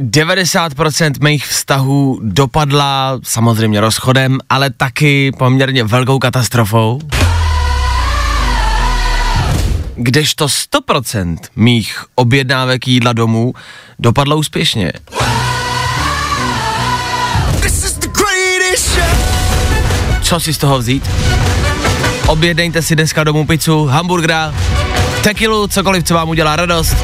90% mých vztahů dopadla samozřejmě rozchodem, ale taky poměrně velkou katastrofou. Kdežto 100% mých objednávek jídla domů dopadlo úspěšně. Co si z toho vzít? Objednejte si dneska domů pizzu, hamburgera, tekilu, cokoliv, co vám udělá radost.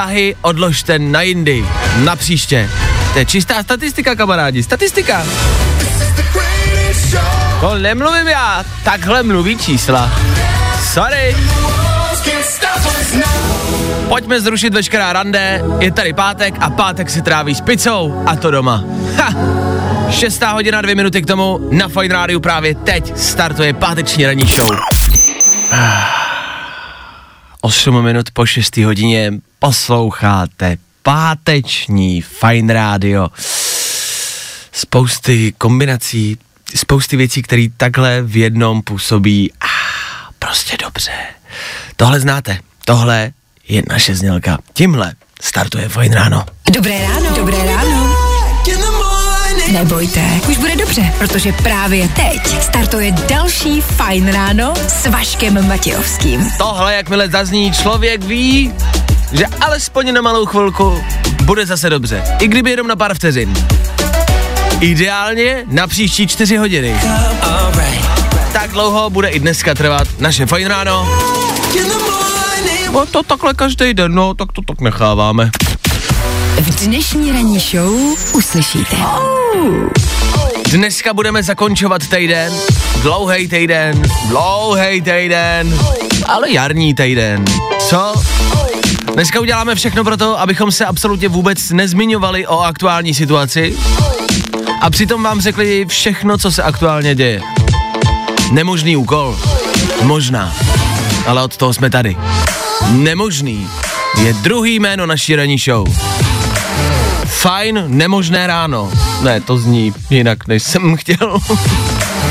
Vztahy odložte na jindy, na příště. To je čistá statistika, kamarádi, statistika. To nemluvím já, takhle mluví čísla. Sorry. Pojďme zrušit veškerá rande, je tady pátek a pátek si tráví s pizzou a to doma. Ha! Šestá hodina, dvě minuty k tomu, na Fine Rádiu právě teď startuje páteční ranní show. 8 minut po 6 hodině posloucháte páteční Fine Radio. Spousty kombinací, spousty věcí, které takhle v jednom působí a prostě dobře. Tohle znáte, tohle je naše znělka. Tímhle startuje Fine Ráno. Dobré ráno. Dobré ráno. Nebojte, už bude dobře, protože právě teď startuje další Fajn ráno s Vaškem Matějovským. Tohle, jakmile zazní, člověk ví, že alespoň na malou chvilku bude zase dobře. I kdyby jenom na pár vteřin. Ideálně na příští čtyři hodiny. Tak dlouho bude i dneska trvat naše fajn ráno. No to takhle každý den, no, tak to tak necháváme. V dnešní ranní show uslyšíte. Dneska budeme zakončovat týden, dlouhý týden, dlouhý týden, ale jarní týden. Co? Dneska uděláme všechno pro to, abychom se absolutně vůbec nezmiňovali o aktuální situaci a přitom vám řekli všechno, co se aktuálně děje. Nemožný úkol. Možná. Ale od toho jsme tady. Nemožný je druhý jméno naší ranní show. Fajn, nemožné ráno. Ne, to zní jinak, než jsem chtěl.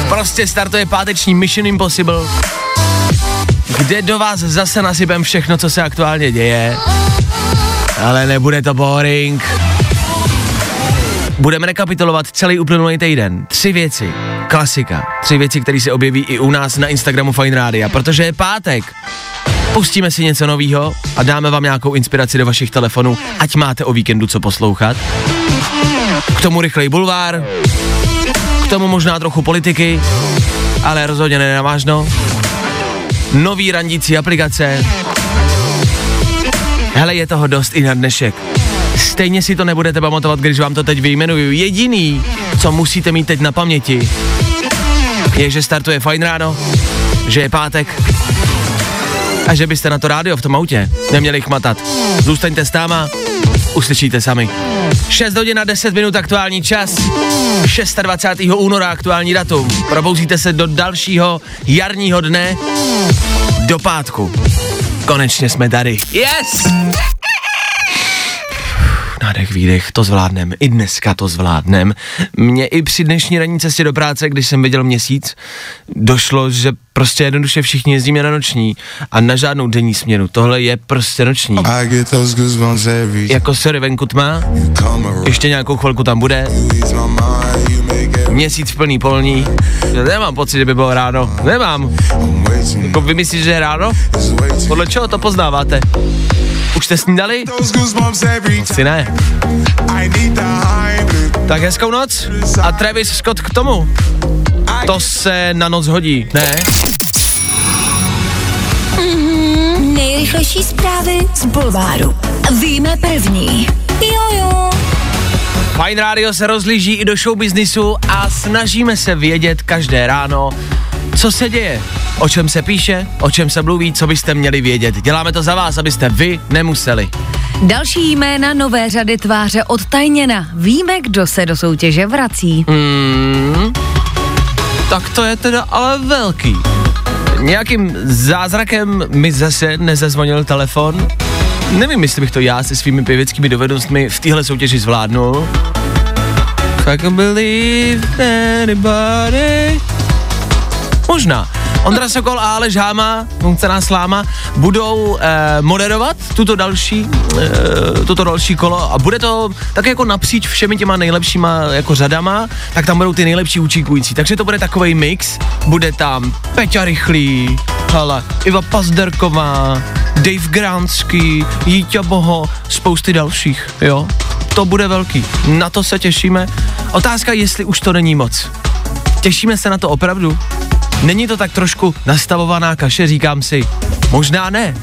prostě startuje páteční Mission Impossible, kde do vás zase nasypem všechno, co se aktuálně děje. Ale nebude to boring. Budeme rekapitulovat celý uplynulý týden. Tři věci. Klasika. Tři věci, které se objeví i u nás na Instagramu Fine Radio, protože je pátek. Pustíme si něco novýho a dáme vám nějakou inspiraci do vašich telefonů, ať máte o víkendu co poslouchat. K tomu rychlej bulvár, k tomu možná trochu politiky, ale rozhodně nenavážno. Nový randící aplikace. Hele, je toho dost i na dnešek. Stejně si to nebudete pamatovat, když vám to teď vyjmenuju. Jediný, co musíte mít teď na paměti, je, že startuje fajn ráno, že je pátek a že byste na to rádio v tom autě neměli chmatat. Zůstaňte s náma, uslyšíte sami. 6 hodin a 10 minut aktuální čas, 26. února aktuální datum. Probouzíte se do dalšího jarního dne, do pátku. Konečně jsme tady. Yes! Nádech, výdech, to zvládnem. I dneska to zvládnem. Mně i při dnešní ranní cestě do práce, když jsem viděl měsíc, došlo, že prostě jednoduše všichni jezdíme na noční a na žádnou denní směnu. Tohle je prostě noční. Jako sorry, venku tma, ještě nějakou chvilku tam bude, měsíc plný polní. Já nemám pocit, že by bylo ráno. Nemám. Jako vy myslíte, že je ráno? Podle čeho to poznáváte? Už jste snídali? Those goosebumps every Si ne. Tak hezkou noc a Travis Scott k tomu. To se na noc hodí, ne? Nejrychlejší zprávy z Bulváru. Víme první. Jojo. Fine Radio se rozlíží i do show businessu a snažíme se vědět každé ráno, co se děje, o čem se píše, o čem se mluví, co byste měli vědět. Děláme to za vás, abyste vy nemuseli. Další jména nové řady tváře odtajněna. Víme, kdo se do soutěže vrací. Hmm, tak to je teda ale velký. Nějakým zázrakem mi zase nezazvonil telefon. Nevím, jestli bych to já se svými pěveckými dovednostmi v téhle soutěži zvládnul. I can believe anybody. Možná. Ondra Sokol a Aleš Háma, Cená Sláma, budou eh, moderovat tuto další, eh, tuto další kolo a bude to tak jako napříč všemi těma nejlepšíma jako řadama, tak tam budou ty nejlepší účinkující. Takže to bude takový mix, bude tam Peťa Rychlý, hala, Iva Pazderková, Dave Gránský, Jíťa Boho, spousty dalších, jo. To bude velký, na to se těšíme. Otázka, jestli už to není moc. Těšíme se na to opravdu? Není to tak trošku nastavovaná kaše, říkám si, možná ne.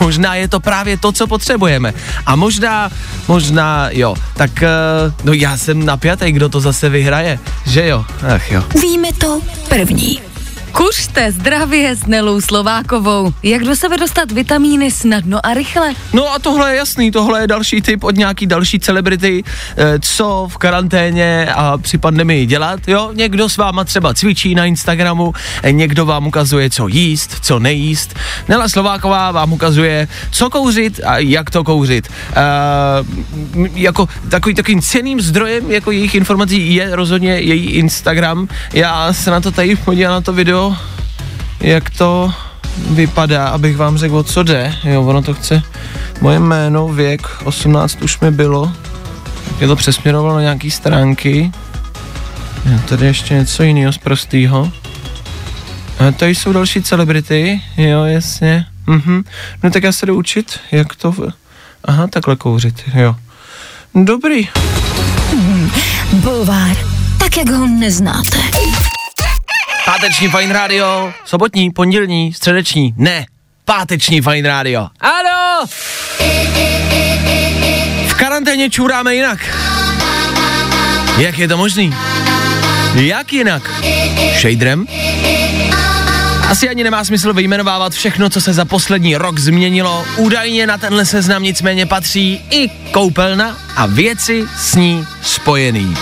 Možná je to právě to, co potřebujeme. A možná, možná jo. Tak, uh, no já jsem napjatý, kdo to zase vyhraje. Že jo? Ach jo. Víme to první. Kuřte zdravě s Nelou Slovákovou. Jak do sebe dostat vitamíny snadno a rychle? No a tohle je jasný, tohle je další tip od nějaký další celebrity, eh, co v karanténě a při pandemii dělat, jo? Někdo s váma třeba cvičí na Instagramu, někdo vám ukazuje, co jíst, co nejíst. Nela Slováková vám ukazuje, co kouřit a jak to kouřit. Uh, jako takový, takovým ceným zdrojem jako jejich informací je rozhodně její Instagram. Já se na to tady podívám na to video, jak to vypadá, abych vám řekl, o co jde. Jo, ono to chce moje jméno, věk, 18 už mi bylo. Je to přesměrovalo na nějaký stránky. Jo, tady ještě něco jiného z prostýho. A tady jsou další celebrity, jo, jasně. Mhm. No tak já se jdu učit, jak to... V... Aha, takhle kouřit, jo. Dobrý. Bulvár, tak jak ho neznáte. Páteční Fine Radio, sobotní, pondělní, středeční, ne, páteční Fine Radio. Ano! V karanténě čůráme jinak. Jak je to možný? Jak jinak? Shaderem? Asi ani nemá smysl vyjmenovávat všechno, co se za poslední rok změnilo. Údajně na tenhle seznam nicméně patří i koupelna a věci s ní spojený.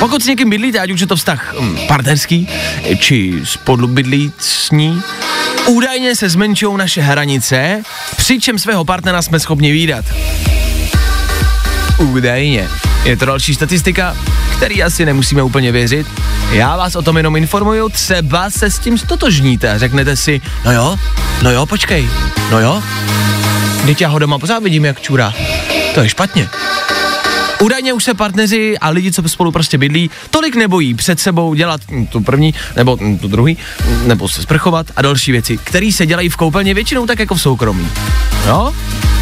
Pokud s někým bydlíte, ať už je to vztah hm, partnerský, či spolubydlí s ní, údajně se zmenšují naše hranice, přičem svého partnera jsme schopni výdat. Údajně. Je to další statistika, který asi nemusíme úplně věřit. Já vás o tom jenom informuju, třeba se s tím stotožníte a řeknete si, no jo, no jo, počkej, no jo, teď já ho doma pořád vidím, jak čůra. To je špatně. Údajně už se partneři a lidi, co spolu prostě bydlí, tolik nebojí před sebou dělat hm, tu první, nebo hm, tu druhý, hm, nebo se sprchovat a další věci, které se dělají v koupelně většinou tak jako v soukromí. Jo?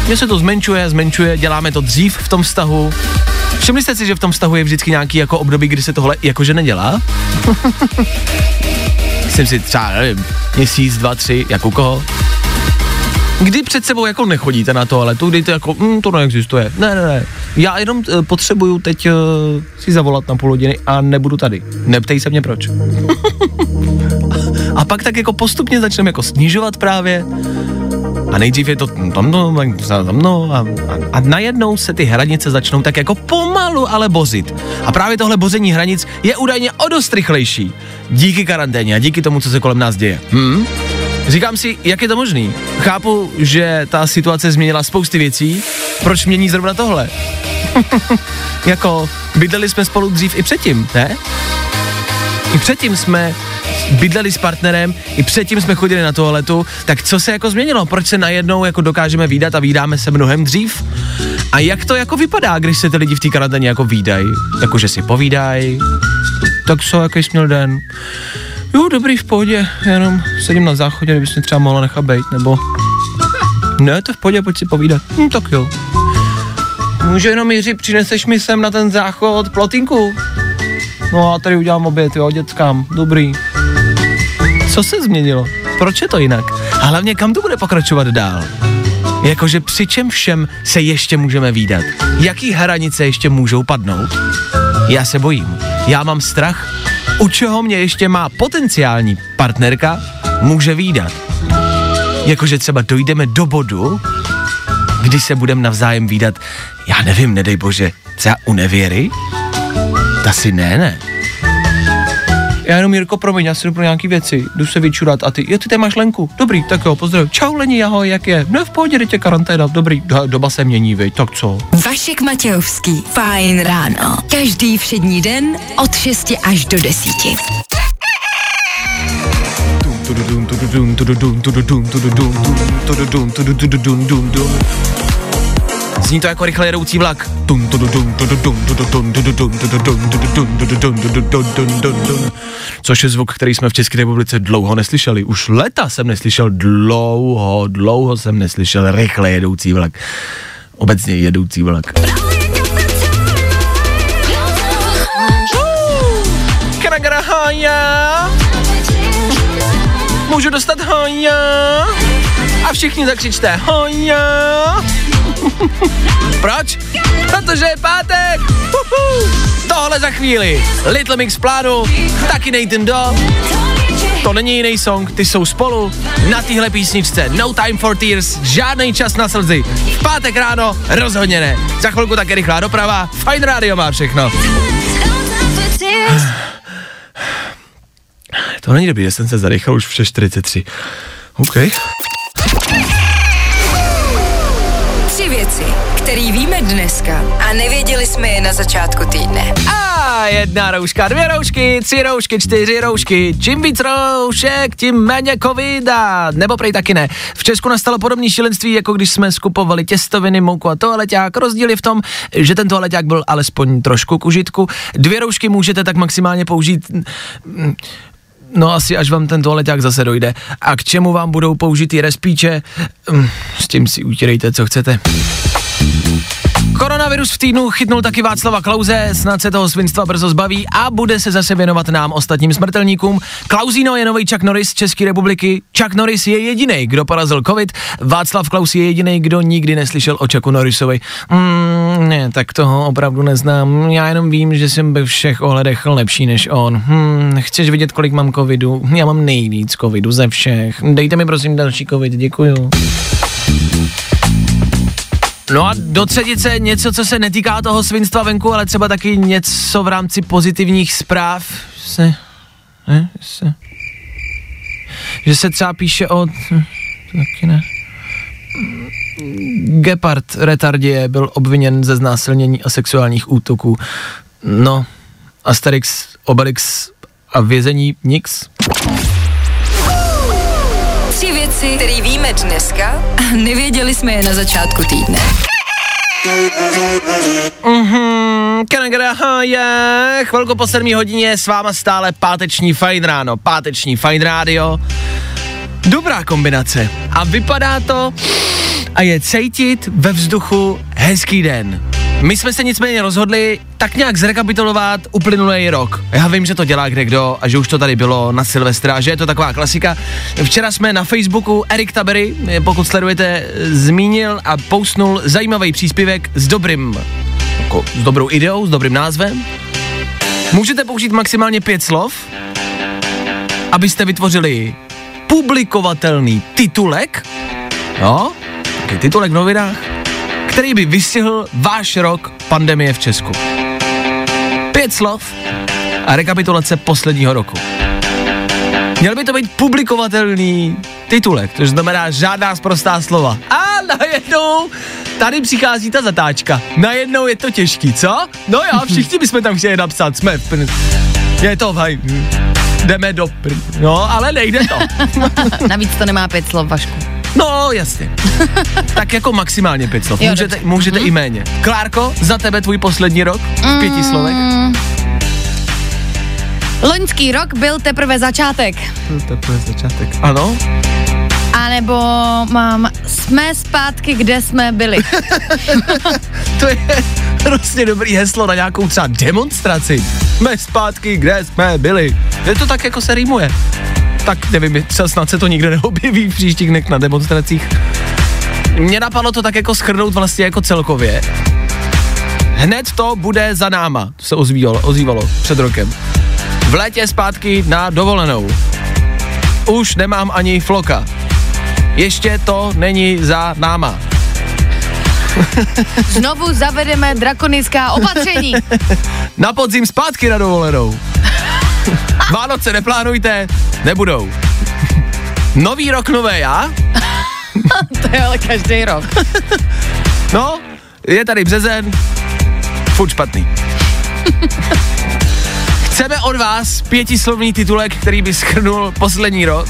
Mně se to zmenšuje, zmenšuje, děláme to dřív v tom vztahu. Všimli jste si, že v tom vztahu je vždycky nějaký jako období, kdy se tohle jakože nedělá? Jsem si třeba, nevím, měsíc, dva, tři, jak u koho? Kdy před sebou jako nechodíte na toaletu, kdy to jako, mm, to neexistuje. Ne, ne, ne. Já jenom uh, potřebuju teď uh, si zavolat na půl hodiny a nebudu tady. Neptej se mě proč. a pak tak jako postupně začneme jako snižovat právě a nejdřív je to tam no, tam no a, a, a najednou se ty hranice začnou tak jako pomalu ale bozit. A právě tohle bození hranic je údajně o dost rychlejší. Díky karanténě a díky tomu, co se kolem nás děje. Hm? Říkám si, jak je to možný? Chápu, že ta situace změnila spousty věcí, proč mění zrovna tohle? jako, bydleli jsme spolu dřív i předtím, ne? I předtím jsme bydleli s partnerem, i předtím jsme chodili na toaletu, tak co se jako změnilo? Proč se najednou jako dokážeme výdat a výdáme se mnohem dřív? A jak to jako vypadá, když se ty lidi v té karanténě jako výdají? Jakože si povídají? Tak co, jaký jsi měl den? Jo, dobrý, v pohodě, jenom sedím na záchodě, kdybys mě třeba mohla nechat bejt, nebo... Ne, to v pohodě, pojď si povídat. Hm, tak jo. Může jenom Jiří, přineseš mi sem na ten záchod plotinku? No a tady udělám oběd, jo, dětskám, dobrý. Co se změnilo? Proč je to jinak? A hlavně kam to bude pokračovat dál? Jakože při čem všem se ještě můžeme výdat? Jaký hranice ještě můžou padnout? Já se bojím. Já mám strach, u čeho mě ještě má potenciální partnerka může výdat. Jakože třeba dojdeme do bodu, kdy se budeme navzájem výdat, já nevím, nedej bože, třeba u nevěry? Ta si ne, ne. Já jenom, Jirko, promiň, já si jdu pro nějaký věci, jdu se vyčurat a ty, jo, ty tady máš Lenku, dobrý, tak jo, pozdrav. Čau Leni, ahoj, jak je? No v pohodě, tě karanténa, dobrý, do, doba se mění, viď, tak co? Vašek Matějovský. Fajn ráno. Každý všední den od 6 až do 10. Zní to jako rychle jedoucí vlak. Což je zvuk, který jsme v České republice dlouho neslyšeli. Už leta jsem neslyšel dlouho, dlouho jsem neslyšel rychle jedoucí vlak. Obecně jedoucí vlak. Můžu dostat hoja. A všichni zakřičte hoja. Proč? Protože je pátek. Uhu. Tohle za chvíli. Little Mix plánu, taky Nathan Do. To není jiný song, ty jsou spolu na téhle písničce. No time for tears, žádný čas na slzy. V pátek ráno rozhodně ne. Za chvilku také rychlá doprava, Fine Radio má všechno. To není dobrý, že jsem se zadechal už v 6.43. OK. Dneska a nevěděli jsme je na začátku týdne. A jedna rouška, dvě roušky, tři roušky, čtyři roušky. Čím víc roušek, tím méně covida. Nebo prej taky ne. V Česku nastalo podobné šílenství, jako když jsme skupovali těstoviny, mouku a toaleťák. Rozdíl je v tom, že ten toaleťák byl alespoň trošku k užitku. Dvě roušky můžete tak maximálně použít No asi až vám ten toaleťák zase dojde. A k čemu vám budou použitý respíče? Mm, S tím si utírejte, co chcete. Koronavirus v týdnu chytnul taky Václava Klauze, snad se toho svinstva brzo zbaví a bude se zase věnovat nám ostatním smrtelníkům. Klausino je nový Chuck Norris z České republiky. Chuck Norris je jediný, kdo porazil covid. Václav Klaus je jediný, kdo nikdy neslyšel o Chucku Norrisovi. Mm, ne, tak toho opravdu neznám. Já jenom vím, že jsem ve všech ohledech lepší než on. Hmm, chceš vidět, kolik mám covidu? Já mám nejvíc covidu ze všech. Dejte mi prosím další covid, děkuju. No a do třetice něco, co se netýká toho svinstva venku, ale třeba taky něco v rámci pozitivních zpráv. Se, ne, se, že se třeba píše o, taky ne. Gepard retardie byl obviněn ze znásilnění a sexuálních útoků. No, Asterix, Obelix a vězení Nix. Věci, které víme dneska a nevěděli jsme je na začátku týdne. Mhm, je, chvilku po 7 hodině s váma stále páteční fajn ráno, páteční fajn rádio. Dobrá kombinace. A vypadá to a je cítit ve vzduchu hezký den. My jsme se nicméně rozhodli tak nějak zrekapitulovat uplynulý rok. Já vím, že to dělá kde kdo a že už to tady bylo na Silvestra, že je to taková klasika. Včera jsme na Facebooku Erik Tabery, pokud sledujete, zmínil a postnul zajímavý příspěvek s dobrým, jako s dobrou ideou, s dobrým názvem. Můžete použít maximálně pět slov, abyste vytvořili publikovatelný titulek, jo, titulek v novinách, který by vystihl váš rok pandemie v Česku. Pět slov a rekapitulace posledního roku. Měl by to být publikovatelný titulek, což znamená žádná zprostá slova. A najednou tady přichází ta zatáčka. Najednou je to těžký, co? No jo, všichni bychom tam chtěli napsat, jsme v pr... Je to haj, jdeme do pr... No, ale nejde to. Navíc to nemá pět slov, Vašku. No, jasně. tak jako maximálně pět slov. Jo, Můžete, dobře. můžete i méně. Klárko, za tebe tvůj poslední rok v pěti slovech? Loňský rok byl teprve začátek. To je začátek. Ano? A nebo mám, jsme zpátky, kde jsme byli. To je hrozně dobrý heslo na nějakou třeba demonstraci. Jsme zpátky, kde jsme byli. Je to tak, jako se rýmuje. Tak nevím, třeba snad se to nikde neobjeví v příštích dnech na demonstracích. Mně napadlo to tak jako schrnout vlastně jako celkově. Hned to bude za náma, se ozvívalo, ozvívalo před rokem. V létě zpátky na dovolenou. Už nemám ani floka. Ještě to není za náma. Znovu zavedeme drakonická opatření. Na podzim zpátky na dovolenou. Vánoce neplánujte, nebudou. Nový rok, nové já? to je ale každý rok. No, je tady březen, furt špatný. Chceme od vás pětislovný titulek, který by schrnul poslední rok.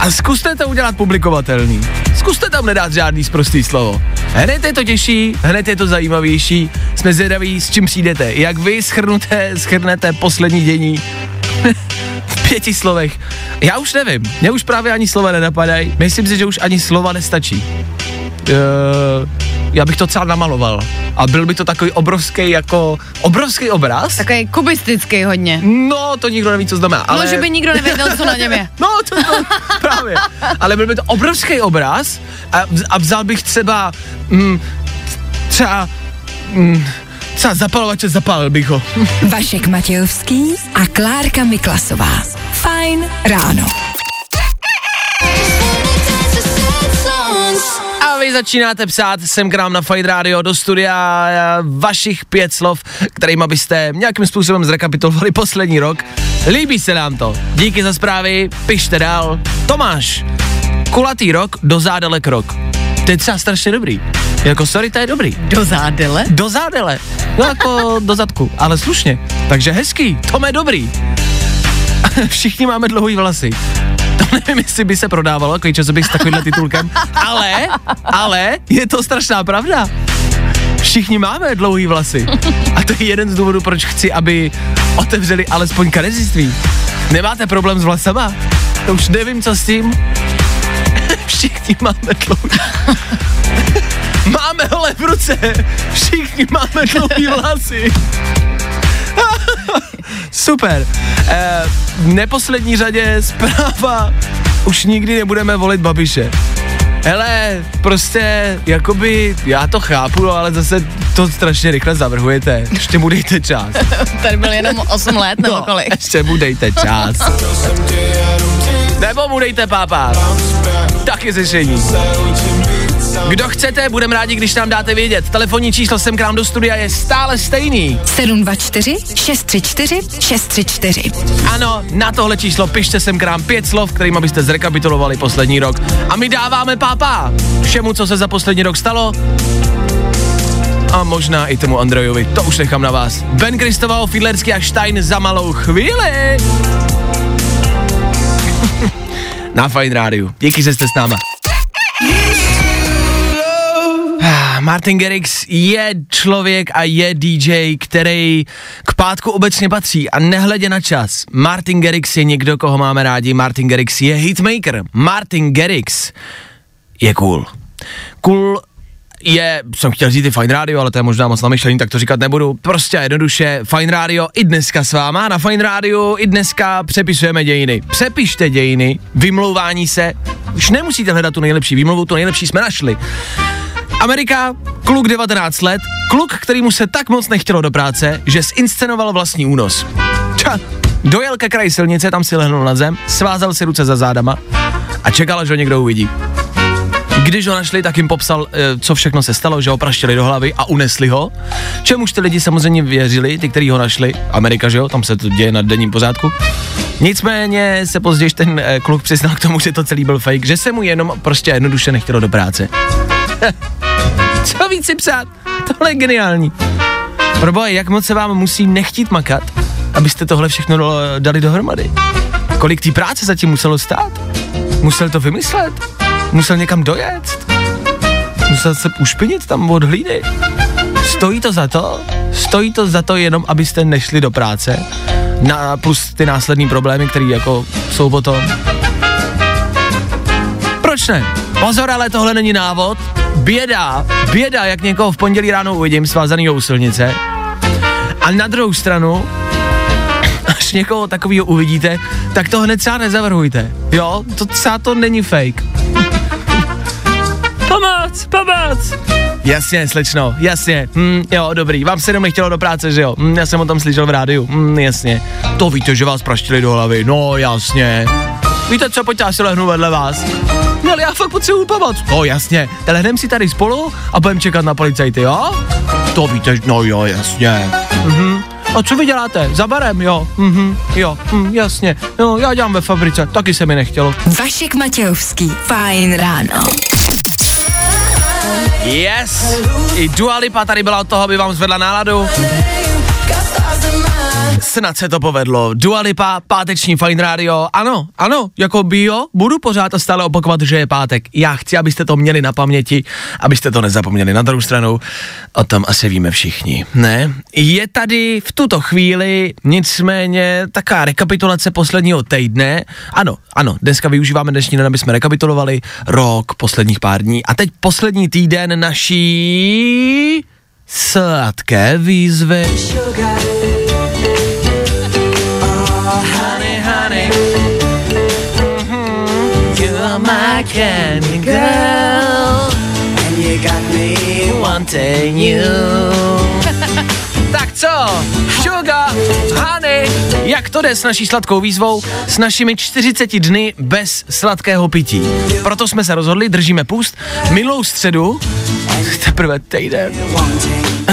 A zkuste to udělat publikovatelný. Zkuste tam nedat žádný zprostý slovo. Hned je to těžší, hned je to zajímavější. Jsme zvědaví, s čím přijdete. Jak vy schrnuté, schrnete poslední dění v pěti slovech. Já už nevím, mě už právě ani slova nenapadají. Myslím si, že už ani slova nestačí. Uh, já bych to celá namaloval. A byl by to takový obrovský jako, obrovský obraz. Takový kubistický hodně. No, to nikdo neví, co znamená. Ale... Ale... No, že by nikdo nevěděl, co na něm je. No, to, to právě. Ale byl by to obrovský obraz a, a vzal bych třeba, mm, třeba, mm, třeba zapalovače, zapálil bych ho. Vašek Matějovský a Klárka Miklasová. Fajn ráno. A vy začínáte psát sem k nám na Fight Radio do studia eh, vašich pět slov, kterými byste nějakým způsobem zrekapitulovali poslední rok. Líbí se nám to. Díky za zprávy, pište dál. Tomáš, kulatý rok, do zádelek rok. To je třeba strašně dobrý. Jako sorry, to je dobrý. Do zádele? Do zádele. No jako do zadku, ale slušně. Takže hezký, to je dobrý. Všichni máme dlouhý vlasy. To nevím, jestli by se prodávalo, takový časopis s takovýmhle titulkem, ale, ale je to strašná pravda. Všichni máme dlouhý vlasy. A to je jeden z důvodů, proč chci, aby otevřeli alespoň kaneziství. Nemáte problém s vlasama? To už nevím, co s tím. Všichni máme dlouhý. Máme hole v ruce. Všichni máme dlouhý vlasy. Super. E, v neposlední řadě zpráva. Už nikdy nebudeme volit Babiše. Hele, prostě, jakoby, já to chápu, ale zase to strašně rychle zavrhujete. Ještě mu dejte čas. Tady byl jenom 8 let nebo kolik. ještě mu dejte čas. Nebo mu dejte pápa. Taky řešení. Kdo chcete, budeme rádi, když nám dáte vědět. Telefonní číslo sem k nám do studia je stále stejný. 724 634 634. Ano, na tohle číslo pište sem k nám pět slov, kterým byste zrekapitulovali poslední rok. A my dáváme pápa všemu, co se za poslední rok stalo. A možná i tomu Andrejovi, to už nechám na vás. Ben Kristoval, Fiedlerský a Stein za malou chvíli. na Fine Rádiu. Díky, že jste s náma. Martin Garrix je člověk a je DJ, který k pátku obecně patří a nehledě na čas. Martin Garrix je někdo, koho máme rádi. Martin Garrix je hitmaker. Martin Garrix je cool. Cool je, jsem chtěl říct i Fine Radio, ale to je možná moc namyšlení, tak to říkat nebudu. Prostě jednoduše, Fine Radio i dneska s váma, na Fine Radio i dneska přepisujeme dějiny. Přepište dějiny, vymlouvání se, už nemusíte hledat tu nejlepší výmluvu, tu nejlepší jsme našli. Amerika, kluk 19 let, kluk, kterýmu se tak moc nechtělo do práce, že zinscenoval vlastní únos. Ča, dojel ke kraji silnice, tam si lehnul na zem, svázal si ruce za zádama a čekal, až ho někdo uvidí. Když ho našli, tak jim popsal, eh, co všechno se stalo, že ho praštili do hlavy a unesli ho. Čemuž ty lidi samozřejmě věřili, ty, kteří ho našli. Amerika, že jo, tam se to děje na denním pořádku. Nicméně se později ten eh, kluk přiznal k tomu, že to celý byl fake, že se mu jenom prostě jednoduše nechtělo do práce. Co víc si psát? Tohle je geniální. Proboha, jak moc se vám musí nechtít makat, abyste tohle všechno dali dohromady? Kolik té práce zatím muselo stát? Musel to vymyslet? Musel někam dojet? Musel se ušpinit tam od hlíny? Stojí to za to? Stojí to za to jenom, abyste nešli do práce? Na, plus ty následní problémy, které jako jsou potom. Proč ne? Pozor, ale tohle není návod. Běda, běda, jak někoho v pondělí ráno uvidím svázanýho u silnice. A na druhou stranu, až někoho takového uvidíte, tak to hned třeba nezavrhujte. Jo, to třeba to není fake. Pomoc, pomoc! Jasně, slečno, jasně, hm, jo, dobrý, vám se jenom nechtělo do práce, že jo, hm, já jsem o tom slyšel v rádiu, hm, jasně, to víte, že vás praštili do hlavy, no jasně, víte co, pojďte, já si lehnu vedle vás. No ale já fakt potřebuji pomoc. No jasně, lehnem si tady spolu a budeme čekat na policajty, jo? To víte, no jo, jasně. Mhm. A co vy děláte? Za barem, jo? Mhm, jo, hm, jasně. No, já dělám ve fabrice, taky se mi nechtělo. Vašek Matějovský. Fajn ráno. Yes! I Dua Lipa tady byla od toho, aby vám zvedla náladu. Snad se to povedlo. Dua Lipa, páteční Fine Radio. Ano, ano, jako bio, budu pořád a stále opakovat, že je pátek. Já chci, abyste to měli na paměti, abyste to nezapomněli. Na druhou stranu, o tom asi víme všichni, ne? Je tady v tuto chvíli nicméně taká rekapitulace posledního týdne. Ano, ano, dneska využíváme dnešní den, aby jsme rekapitulovali rok, posledních pár dní. A teď poslední týden naší sladké výzvy. honey, candy girl. And you got me wanting you. tak co? Sugar, honey. Jak to jde s naší sladkou výzvou? S našimi 40 dny bez sladkého pití. Proto jsme se rozhodli, držíme půst. Minulou středu, teprve týden,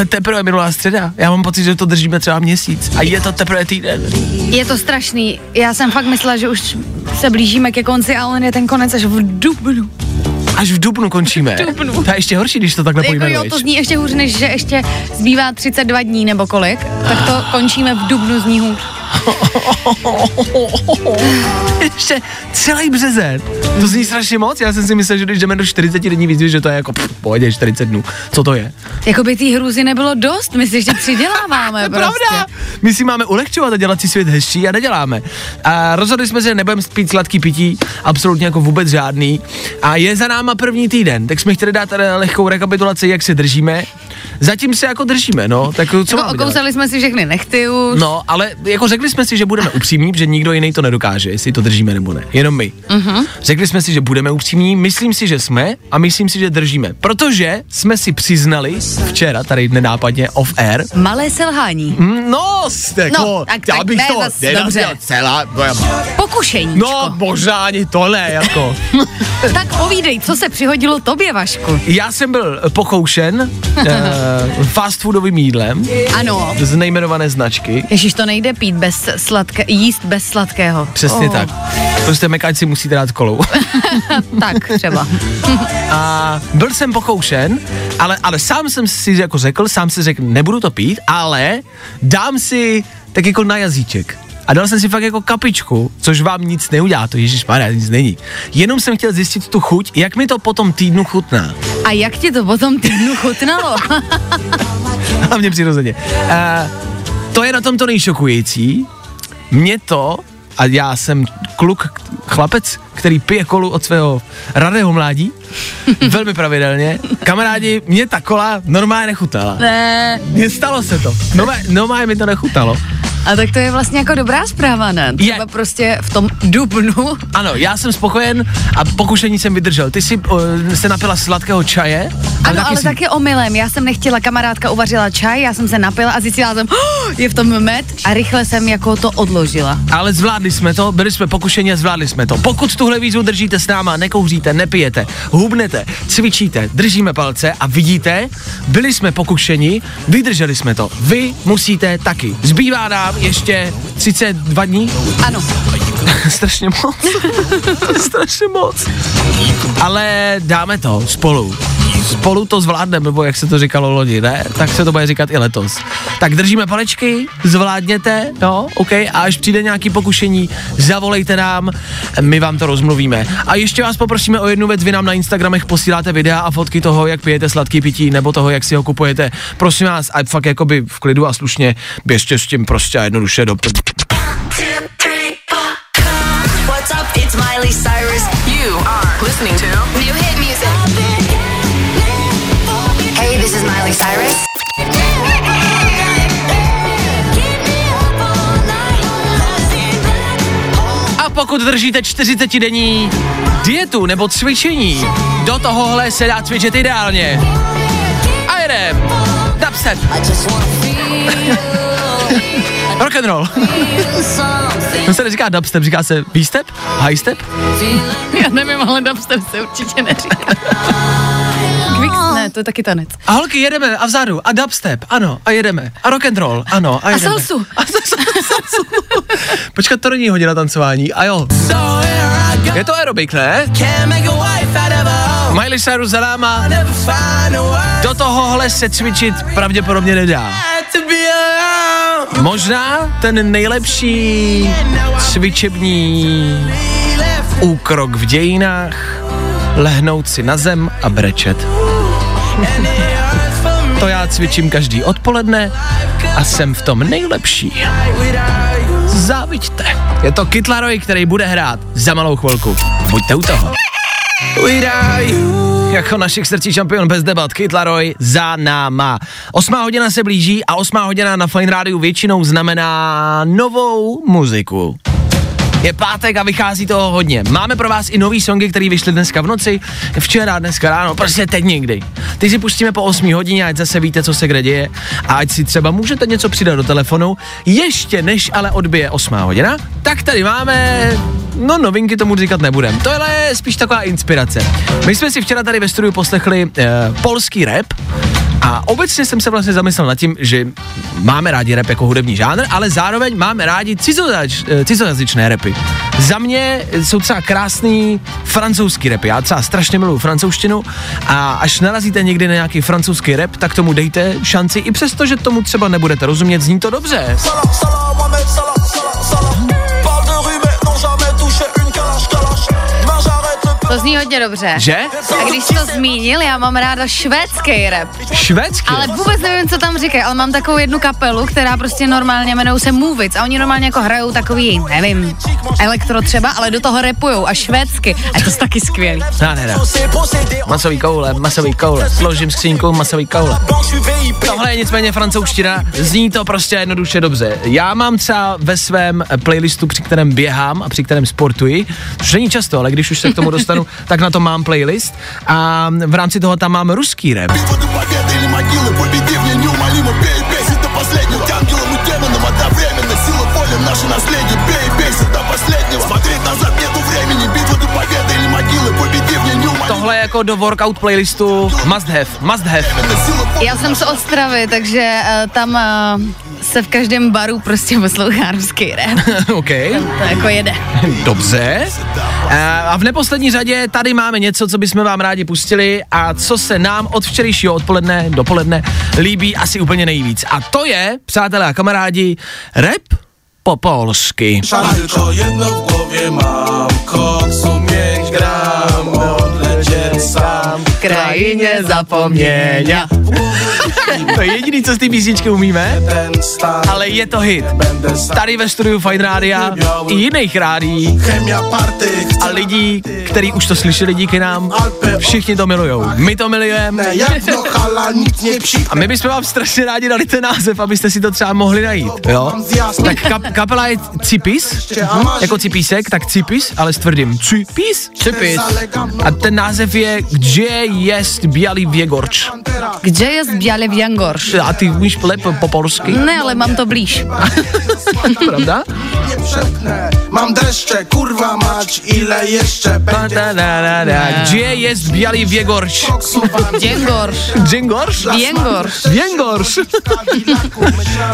teprve minulá středa. Já mám pocit, že to držíme třeba měsíc. A je to teprve týden. Je to strašný. Já jsem fakt myslela, že už se blížíme ke konci, ale on je ten konec až v dubnu. Až v dubnu končíme. V dubnu. To je ještě horší, když to takhle Jako jo, pojmenuješ. to zní ještě hůř, než že ještě zbývá 32 dní nebo kolik, tak to končíme v dubnu zní hůř. ještě celý březen. To zní strašně moc. Já jsem si myslel, že když jdeme do 40 dní výzvy, že to je jako pff, pohodě 40 dnů. Co to je? Jako by té hrůzy nebylo dost, my si ještě přiděláváme prostě. Pravda. My si máme ulehčovat a dělat si svět hezčí a neděláme. A rozhodli jsme se, že nebudeme pít sladký pití, absolutně jako vůbec žádný. A je za náma první týden, tak jsme chtěli dát tady lehkou rekapitulaci, jak se držíme. Zatím se jako držíme, no. Tak co Jako máme dělat? okousali jsme si všechny nechty už. No, ale jako řekli jsme si, že budeme upřímní, že nikdo jiný to nedokáže, jestli to držíme nebo ne. Jenom my. Uh-huh. Řekli jsme si, že budeme upřímní, myslím si, že jsme a myslím si, že držíme. Protože jsme si přiznali včera, tady nenápadně off air, Malé selhání. Mm, No, jako, No, tak- já tak bych ne, to zas dobře. celá, Pokušení. no možná ani to ne, jako. Tak povídej, co se přihodilo tobě, Vašku? Já jsem byl pokoušen uh, fast foodovým jídlem Ano. z nejmenované značky. Ježíš, to nejde pít bez sladké, jíst bez sladkého. Přesně Oh, tak. Prostě mekáč si musí dát kolou. Tak třeba. A byl jsem pokoušen, ale, ale sám jsem si jako řekl, sám si řekl, nebudu to pít, ale dám si tak jako na jazyček. A dal jsem si fakt jako kapičku, což vám nic neudělá, to Ježíš nic není. Jenom jsem chtěl zjistit tu chuť, jak mi to po tom týdnu chutná. A jak ti to potom týdnu chutnalo? Hlavně přirozeně. Uh, to je na tom to nejšokující. Mě to, a já jsem kluk, chlapec, který pije kolu od svého radého mládí, velmi pravidelně. Kamarádi, mě ta kola normálně nechutnala. ne. Mně stalo se to. Normálně, normálně mi to nechutalo. A tak to je vlastně jako dobrá zpráva, ne? Třeba Je. prostě v tom dubnu. Ano, já jsem spokojen a pokušení jsem vydržel. Ty jsi uh, se napila sladkého čaje? Ano, ale jsi- taky omylem. Já jsem nechtěla, kamarádka uvařila čaj, já jsem se napila a zjistila jsem, oh, je v tom med a rychle jsem jako to odložila. Ale zvládli jsme to, byli jsme pokušeni a zvládli jsme to. Pokud tuhle výzvu držíte s náma, nekouříte, nepijete, hubnete, cvičíte, držíme palce a vidíte, byli jsme pokušeni, vydrželi jsme to. Vy musíte taky. Zbývá nám ještě 32 dní, Ano, strašně moc. strašně moc. Ale dáme to spolu. Spolu to zvládneme, nebo jak se to říkalo loni, ne? Tak se to bude říkat i letos. Tak držíme palečky, zvládněte, no, OK, a až přijde nějaký pokušení, zavolejte nám, my vám to rozmluvíme. A ještě vás poprosíme o jednu věc, vy nám na Instagramech posíláte videa a fotky toho, jak pijete sladký pití, nebo toho, jak si ho kupujete. Prosím vás, a fakt jakoby v klidu a slušně, běžte s tím prostě a jednoduše do... Miley Cyrus. You are listening to New pokud držíte 40 denní dietu nebo cvičení, do tohohle se dá cvičit ideálně. A jedem. Dubstep. Rock and roll. To se neříká dubstep, říká se V-step? High step? Já nevím, ale dubstep se určitě neříká. Quick, ne, to je taky tanec. A holky, jedeme a vzadu a dubstep, ano, a jedeme. A rock and roll, ano, a jedeme. salsu. A salsu. salsu. Počkat, to není hodina tancování, a jo. Je to aerobik, ne? Miley Cyrus za náma. Do tohohle se cvičit pravděpodobně nedá. Možná ten nejlepší cvičební úkrok v dějinách lehnout si na zem a brečet. To já cvičím každý odpoledne a jsem v tom nejlepší. Záviďte. Je to Kytlaroj, který bude hrát za malou chvilku. Buďte u toho. Jako našich srdcí šampion bez debat, Kytlaroj za náma. Osmá hodina se blíží a osmá hodina na Fine Rádiu většinou znamená novou muziku. Je pátek a vychází toho hodně. Máme pro vás i nový songy, které vyšly dneska v noci, včera, dneska ráno, prostě teď někdy. Ty si pustíme po 8 hodině, ať zase víte, co se kde děje a ať si třeba můžete něco přidat do telefonu, ještě než ale odbije 8 hodina, tak tady máme, no novinky tomu říkat nebudem. Tohle je spíš taková inspirace. My jsme si včera tady ve studiu poslechli eh, polský rap, a obecně jsem se vlastně zamyslel nad tím, že máme rádi rap jako hudební žánr, ale zároveň máme rádi cizojač, eh, cizojazyčné rapy. Za mě jsou třeba krásný francouzský rap. Já třeba strašně miluji francouzštinu a až narazíte někdy na nějaký francouzský rap, tak tomu dejte šanci, i přesto, že tomu třeba nebudete rozumět, zní to dobře. To zní hodně dobře. Že? A když jsi to zmínil, já mám ráda švédský rap. Švédsky. Ale vůbec nevím, co tam říkají, ale mám takovou jednu kapelu, která prostě normálně jmenují se Movic a oni normálně jako hrajou takový, nevím, elektro třeba, ale do toho repujou a švédsky. A to je taky skvělý. Nádhera. Masový koule, masový koule. Složím skřínku, masový koule. Tohle je nicméně francouzština, zní to prostě jednoduše dobře. Já mám třeba ve svém playlistu, při kterém běhám a při kterém sportuji, což není často, ale když už se k tomu dostanu, tak na to mám playlist a v rámci toho tam mám ruský rap. Битва до победы или могилы Победи в ней неумолимо Бей, бейся до последнего Будь ангелом и демоном одновременно Сила воли наше наследие Бей, бейся до последнего Смотреть назад нету tohle jako do workout playlistu must have, must have. Já jsem z Ostravy, takže uh, tam uh, se v každém baru prostě poslouchá ruský rap. OK. To jako jede. Dobře. Uh, a v neposlední řadě tady máme něco, co bychom vám rádi pustili a co se nám od včerejšího odpoledne do poledne líbí asi úplně nejvíc. A to je, přátelé a kamarádi, rap po polsky. Tylko jedno v mám, mam, mě pensar. Sam V krajině zapomněňa. to je jediný, co z té písničky umíme, ale je to hit. Tady ve studiu Fine Rádia i jiných party a lidí, který už to slyšeli díky nám, všichni to milujou. My to milujeme. A my bychom vám strašně rádi dali ten název, abyste si to třeba mohli najít, jo? Tak kap, kapela je Cipis, jako Cipísek, tak Cipis, ale s tvrdým Cipis. Cipis. A ten název je Gdzie jest Bialý Věgorč. Kde je Bělý Věngorš? A ty umíš lépe po polsky, Ne, ale mám to blíž. pravda? Nie przepnę Mam deszcze, kurwa mać Ile jeszcze będzie Gdzie jest Bialý Věgorč? Věngorš. Dżingorš? Věngorš. Věngorš.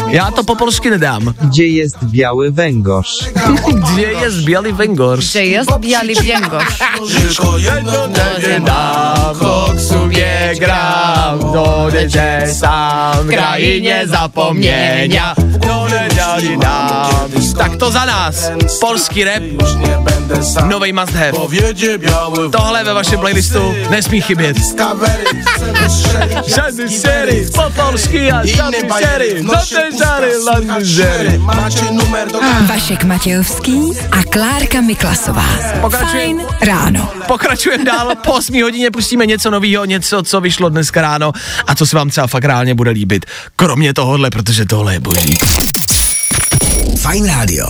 Já to po polsky nedám. Gdzie jest biały węgorz? Gdzie jest Bialý Věgorš? Kde je Bělý Věngorš? Tylko jedno dám, koksu nie gram, dojedzie sam, v krajině zapomněňa, dojedzie dám. Tak to za nás, polský rap, novej must have. Tohle ve vašem playlistu nesmí chybět. Žádný sery, po polsky a žádný nosie žádný žádný szery. sery. Macie numer do Vašek Matějovský a Klárka Miklasová. Pokračujeme. Fajn ráno. Pokračujeme dál, po 8 hodině pustíme něco nového, něco, co vyšlo dneska ráno a co se vám třeba fakt reálně bude líbit. Kromě tohohle, protože tohle je boží. Fajn rádio.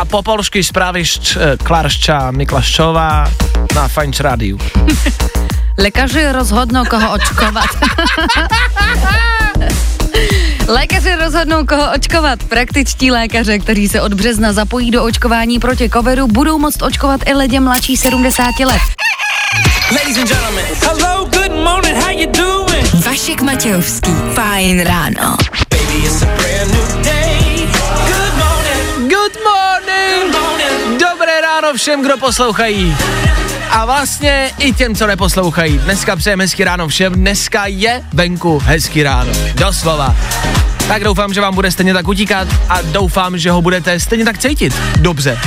A po polsky správišť e, Klaršča Miklaščová na Fajnč rádiu. Lékaři rozhodnou, koho očkovat. rozhodnou, koho očkovat. Praktičtí lékaře, kteří se od března zapojí do očkování proti covidu, budou moct očkovat i lidé mladší 70 let. Vašek Matějovský. Fajn ráno. Good ráno všem, kdo poslouchají. A vlastně i těm, co neposlouchají. Dneska přejeme hezky ráno všem. Dneska je venku hezky ráno. Doslova. Tak doufám, že vám bude stejně tak utíkat a doufám, že ho budete stejně tak cítit. Dobře.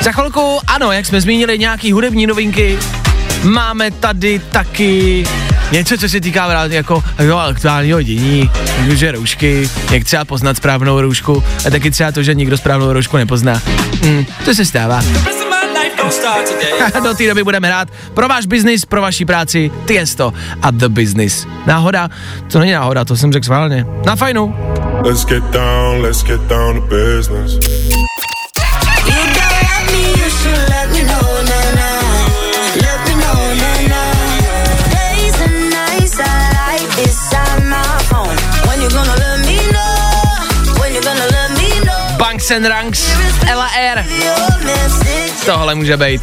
Za chvilku, ano, jak jsme zmínili, nějaký hudební novinky. Máme tady taky něco, co se týká právě jako, jako aktuálního dění, že roušky, jak třeba poznat správnou roušku a taky třeba to, že nikdo správnou roušku nepozná. Hmm, to se stává. Do té doby budeme hrát pro váš biznis, pro vaši práci, Tiesto a The Business. Náhoda? To není náhoda, to jsem řekl schválně. Na fajnu. Let's get down, let's get down to business. Banks and Ranks, Ella Air. Tohle může být.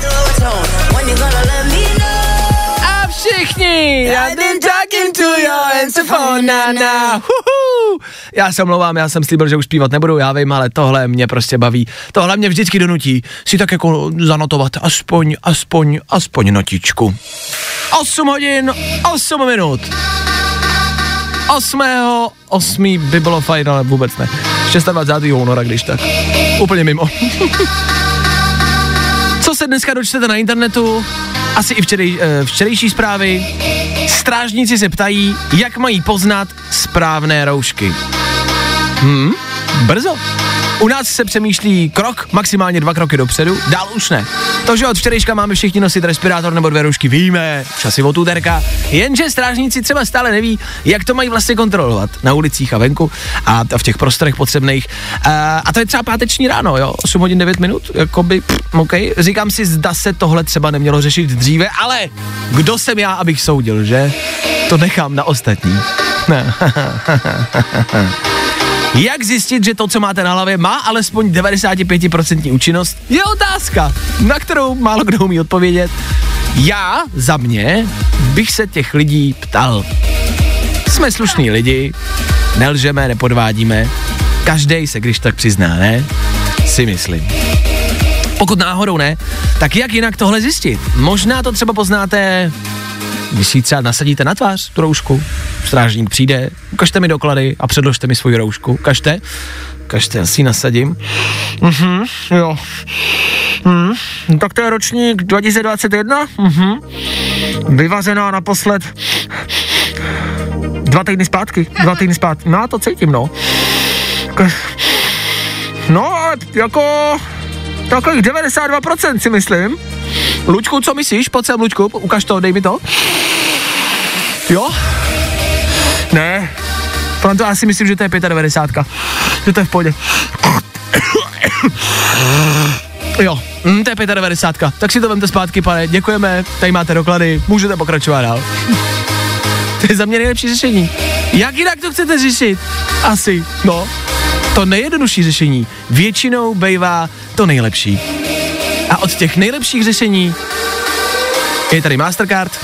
A všichni! I've been talking to your answer phone, na. Já se omlouvám, já jsem slíbil, že už zpívat nebudu, já vím, ale tohle mě prostě baví. Tohle mě vždycky donutí si tak jako zanotovat aspoň, aspoň, aspoň notičku. 8 hodin, 8 minut. 8. 8. by bylo fajn, ale vůbec ne. 26. února, když tak. Úplně mimo. Co se dneska dočtete na internetu? Asi i včerej, eh, včerejší zprávy. Strážníci se ptají, jak mají poznat správné roušky. Hmm, brzo. U nás se přemýšlí krok, maximálně dva kroky dopředu, dál už ne. To, že od včerejška máme všichni nosit respirátor nebo dvě roušky, víme, asi od úterka, jenže strážníci třeba stále neví, jak to mají vlastně kontrolovat na ulicích a venku a v těch prostorech potřebných. A, a to je třeba páteční ráno, jo, 8 hodin 9 minut, jakoby, pff, OK. Říkám si, zda se tohle třeba nemělo řešit dříve, ale kdo jsem já, abych soudil, že? To nechám na ostatní. Jak zjistit, že to, co máte na hlavě, má alespoň 95% účinnost, je otázka, na kterou málo kdo umí odpovědět. Já, za mě, bych se těch lidí ptal. Jsme slušní lidi, nelžeme, nepodvádíme, každý se když tak přizná, ne? Si myslím. Pokud náhodou ne, tak jak jinak tohle zjistit? Možná to třeba poznáte když si třeba nasadíte na tvář, tu roušku, strážník přijde, ukažte mi doklady a předložte mi svoji roušku. Ukažte, ukažte, já si ji nasadím. Mhm, jo. Mhm, tak to je ročník 2021? Mhm. Vyvařená naposled dva týdny zpátky, dva týdny zpátky. No, to cítím, no. No, ale jako takových 92% si myslím. Lučku, co myslíš? Pojď sem, Lučku, ukaž to, dej mi to. Jo? Ne. Pro to asi myslím, že to je 95. Že to je v pohodě. Jo, mm, to je 95. Tak si to vemte zpátky, pane, děkujeme, tady máte doklady, můžete pokračovat dál. to je za mě nejlepší řešení. Jak jinak to chcete řešit? Asi, no. To nejjednodušší řešení většinou bývá to nejlepší. A od těch nejlepších řešení je tady Mastercard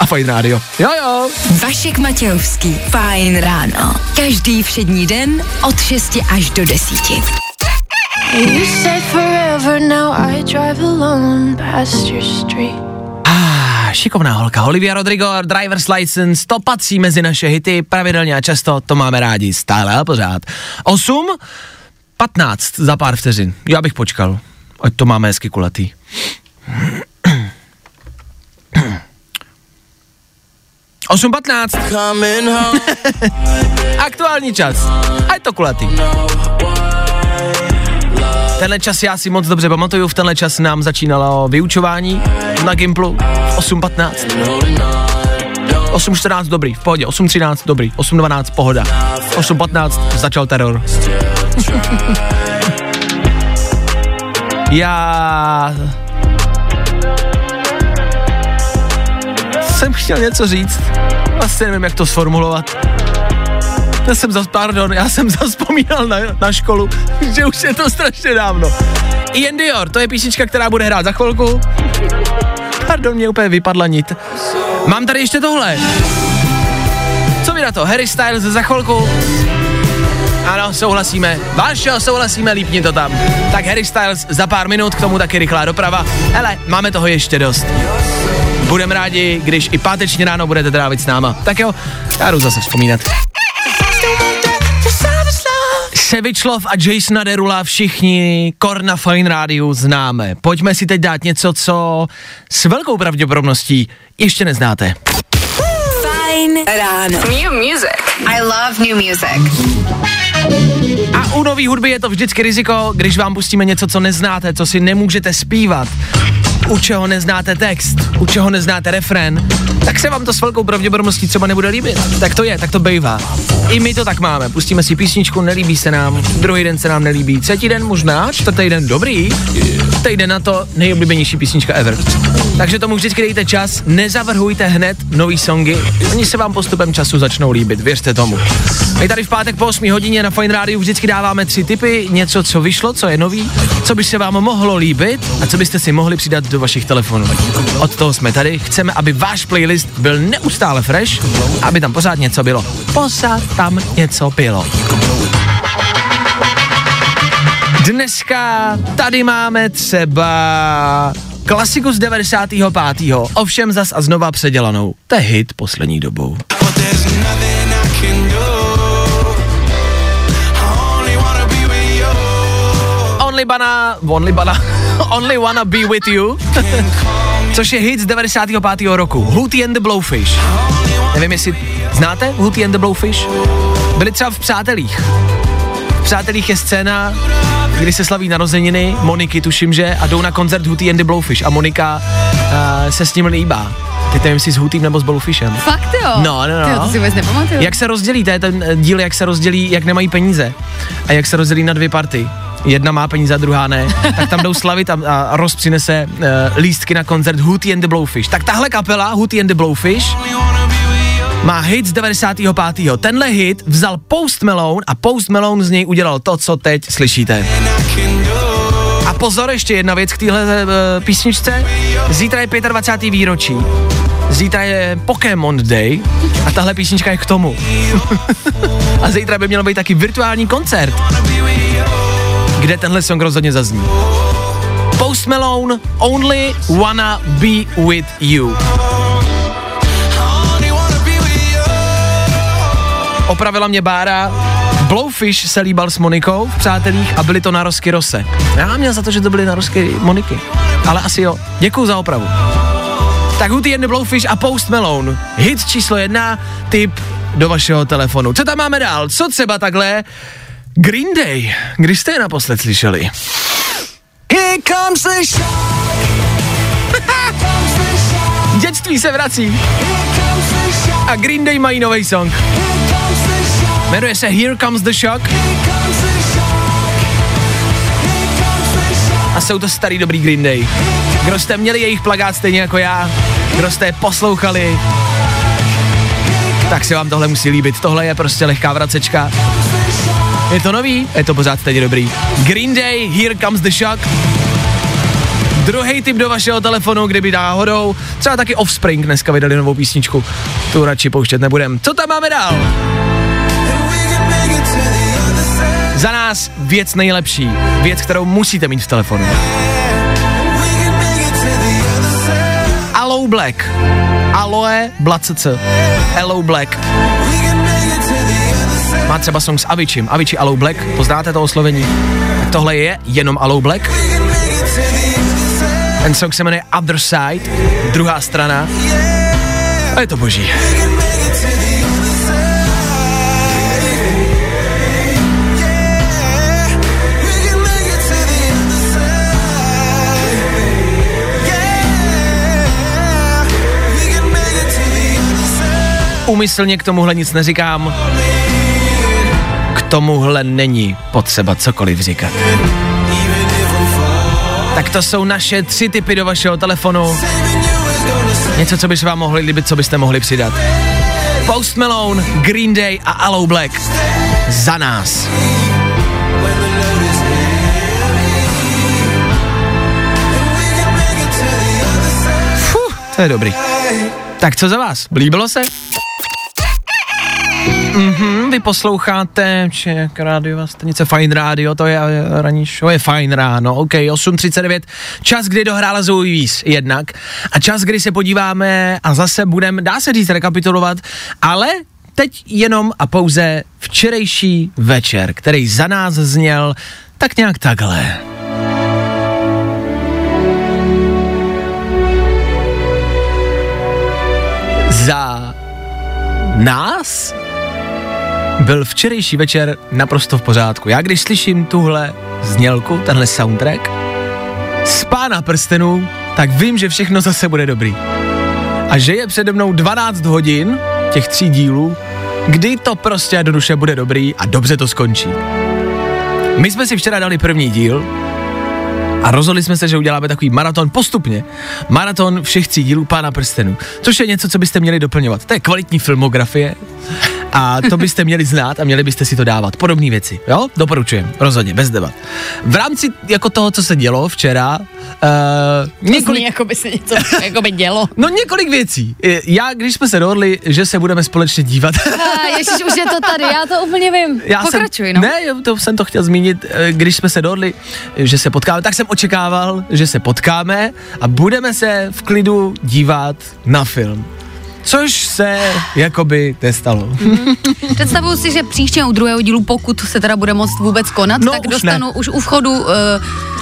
a Fine Radio. Jo, jo. Vašek Matějovský. Fajn ráno. Každý všední den od 6 až do 10. You said forever, now I drive alone past your street. Šikovná holka. Olivia Rodrigo, Driver's License, to patří mezi naše hity, pravidelně a často, to máme rádi, stále a pořád. 8, 15 za pár vteřin. Já bych počkal, ať to máme hezky kulatý. Osm patnáct. Aktuální čas. A je to kulatý. Tenhle čas já si moc dobře pamatuju, v tenhle čas nám začínalo vyučování na Gimplu 8.15. 8.14 dobrý, v pohodě, 8.13 dobrý, 8.12 pohoda, 8.15 začal teror. já jsem chtěl něco říct, vlastně nevím, jak to sformulovat. Já jsem zas, pardon, já jsem zaspomínal na, na školu, že už je to strašně dávno. Ian Dior, to je písnička, která bude hrát za chvilku. Pardon, mě úplně vypadla nit. Mám tady ještě tohle. Co mi na to? Harry Styles za chvilku. Ano, souhlasíme. Vášo, souhlasíme, lípni to tam. Tak Harry Styles za pár minut, k tomu taky rychlá doprava. Hele, máme toho ještě dost. Budeme rádi, když i páteční ráno budete trávit s náma. Tak jo, já jdu zase vzpomínat. Sevičlov a Jasona Derula všichni Korna Fine Rádiu známe. Pojďme si teď dát něco, co s velkou pravděpodobností ještě neznáte. Fajn ráno. New music. I love new music. A u nový hudby je to vždycky riziko, když vám pustíme něco, co neznáte, co si nemůžete zpívat, u čeho neznáte text, u čeho neznáte refrén, tak se vám to s velkou pravděpodobností třeba nebude líbit. Tak to je, tak to bejvá. I my to tak máme. Pustíme si písničku, nelíbí se nám, druhý den se nám nelíbí, třetí den možná, čtvrtý den dobrý, týden na to nejoblíbenější písnička ever. Takže tomu vždycky dejte čas, nezavrhujte hned nový songy, oni se vám postupem času začnou líbit, věřte tomu. My tady v pátek po 8 hodině na Fine Radio vždycky dáváme tři typy, něco, co vyšlo, co je nový, co by se vám mohlo líbit a co byste si mohli přidat do vašich telefonů. Od toho jsme tady, chceme, aby váš playlist byl neustále fresh, aby tam pořád něco bylo. Pořád tam něco bylo. Dneska tady máme třeba klasiku z 95. Ovšem zas a znova předělanou. To je hit poslední dobou. Only Bana, Only Bana, Only Wanna Be With You, což je hit z 95. roku. Hootie and the Blowfish. Nevím, jestli znáte Hootie and the Blowfish? Byli třeba v Přátelích. V Přátelích je scéna, kdy se slaví narozeniny, Moniky tuším, že, a jdou na koncert Hootie and the Blowfish a Monika uh, se s ním líbá. Teď nevím, jestli s Hootiem nebo s Blowfishem. Fakt jo? No, no, no. Tyjo, to si vůbec nepamatuju. Jak se rozdělí, to je ten díl, jak se rozdělí, jak nemají peníze a jak se rozdělí na dvě party. Jedna má peníze a druhá ne, tak tam jdou slavit a, a Ross přinese uh, lístky na koncert Hootie and the Blowfish. Tak tahle kapela Hootie and the Blowfish má hit z 95. Tenhle hit vzal Post Malone a Post Malone z něj udělal to, co teď slyšíte. A pozor, ještě jedna věc k téhle uh, písničce. Zítra je 25. výročí. Zítra je Pokémon Day a tahle písnička je k tomu. a zítra by měl být taky virtuální koncert, kde tenhle song rozhodně zazní. Post Malone, Only Wanna Be With You. Opravila mě Bára, Blowfish se líbal s Monikou v Přátelích a byly to narosky Rose. Já měl za to, že to byly narosky Moniky, ale asi jo. Děkuju za opravu. Tak Hootie and the Blowfish a Post Malone. Hit číslo jedna, tip do vašeho telefonu. Co tam máme dál? Co třeba takhle? Green Day. Když jste je naposled slyšeli? Here comes the shock. Dětství se vrací. A Green Day mají nový song. Jmenuje se Here Comes the Shock. A jsou to starý dobrý Green Day. Kdo jste měli jejich plagát stejně jako já, kdo jste je poslouchali, tak se vám tohle musí líbit. Tohle je prostě lehká vracečka. Je to nový, je to pořád stejně dobrý. Green Day, Here Comes the Shock. Druhý tip do vašeho telefonu, kdyby náhodou, třeba taky Offspring dneska vydali novou písničku. Tu radši pouštět nebudem. Co tam máme dál? Za nás věc nejlepší, věc, kterou musíte mít v telefonu. Aloe Black. Aloe Blacc. Aloe Black. Má třeba song s Avicim. Avicii Aloe Black. Poznáte to oslovení? Tak tohle je jenom Aloe Black. Ten song se jmenuje Other Side, druhá strana. A je to boží. Umyslně k tomuhle nic neříkám. Tomuhle není potřeba cokoliv říkat. Tak to jsou naše tři typy do vašeho telefonu. Něco, co by se vám mohli líbit, co byste mohli přidat. Post Malone, Green Day a Aloe Black. Za nás. Fuh, to je dobrý. Tak co za vás? Líbilo se? Mhm, vy posloucháte Ček rádio, stanice Fine Radio, to je eh, ranní show, je Fine ráno, ok, 8.39, čas, kdy dohrála Zoe Víz jednak a čas, kdy se podíváme a zase budeme, dá se říct, rekapitulovat, ale teď jenom a pouze včerejší večer, který za nás zněl tak nějak takhle. Za nás byl včerejší večer naprosto v pořádku. Já když slyším tuhle znělku, tenhle soundtrack z pána prstenů, tak vím, že všechno zase bude dobrý. A že je přede mnou 12 hodin těch tří dílů, kdy to prostě do duše bude dobrý a dobře to skončí. My jsme si včera dali první díl a rozhodli jsme se, že uděláme takový maraton postupně. Maraton všech tří dílů Pána prstenů, což je něco, co byste měli doplňovat. To je kvalitní filmografie a to byste měli znát a měli byste si to dávat. Podobné věci, jo? Doporučujem, rozhodně, bez debat. V rámci jako toho, co se dělo včera, uh, Několik... jako by se něco jako by dělo. No několik věcí. Já, když jsme se dohodli, že se budeme společně dívat. Ježíš, už je to tady, já to úplně vím. Já Pokračuj, jsem, no. Ne, to jsem to chtěl zmínit, eh, když jsme se dohodli, že se potkáme, tak jsem očekával, že se potkáme a budeme se v klidu dívat na film. Což se jakoby nestalo. Představuju si, že příště u druhého dílu, pokud se teda bude moct vůbec konat, No, tak už dostanu ne. už u vchodu uh,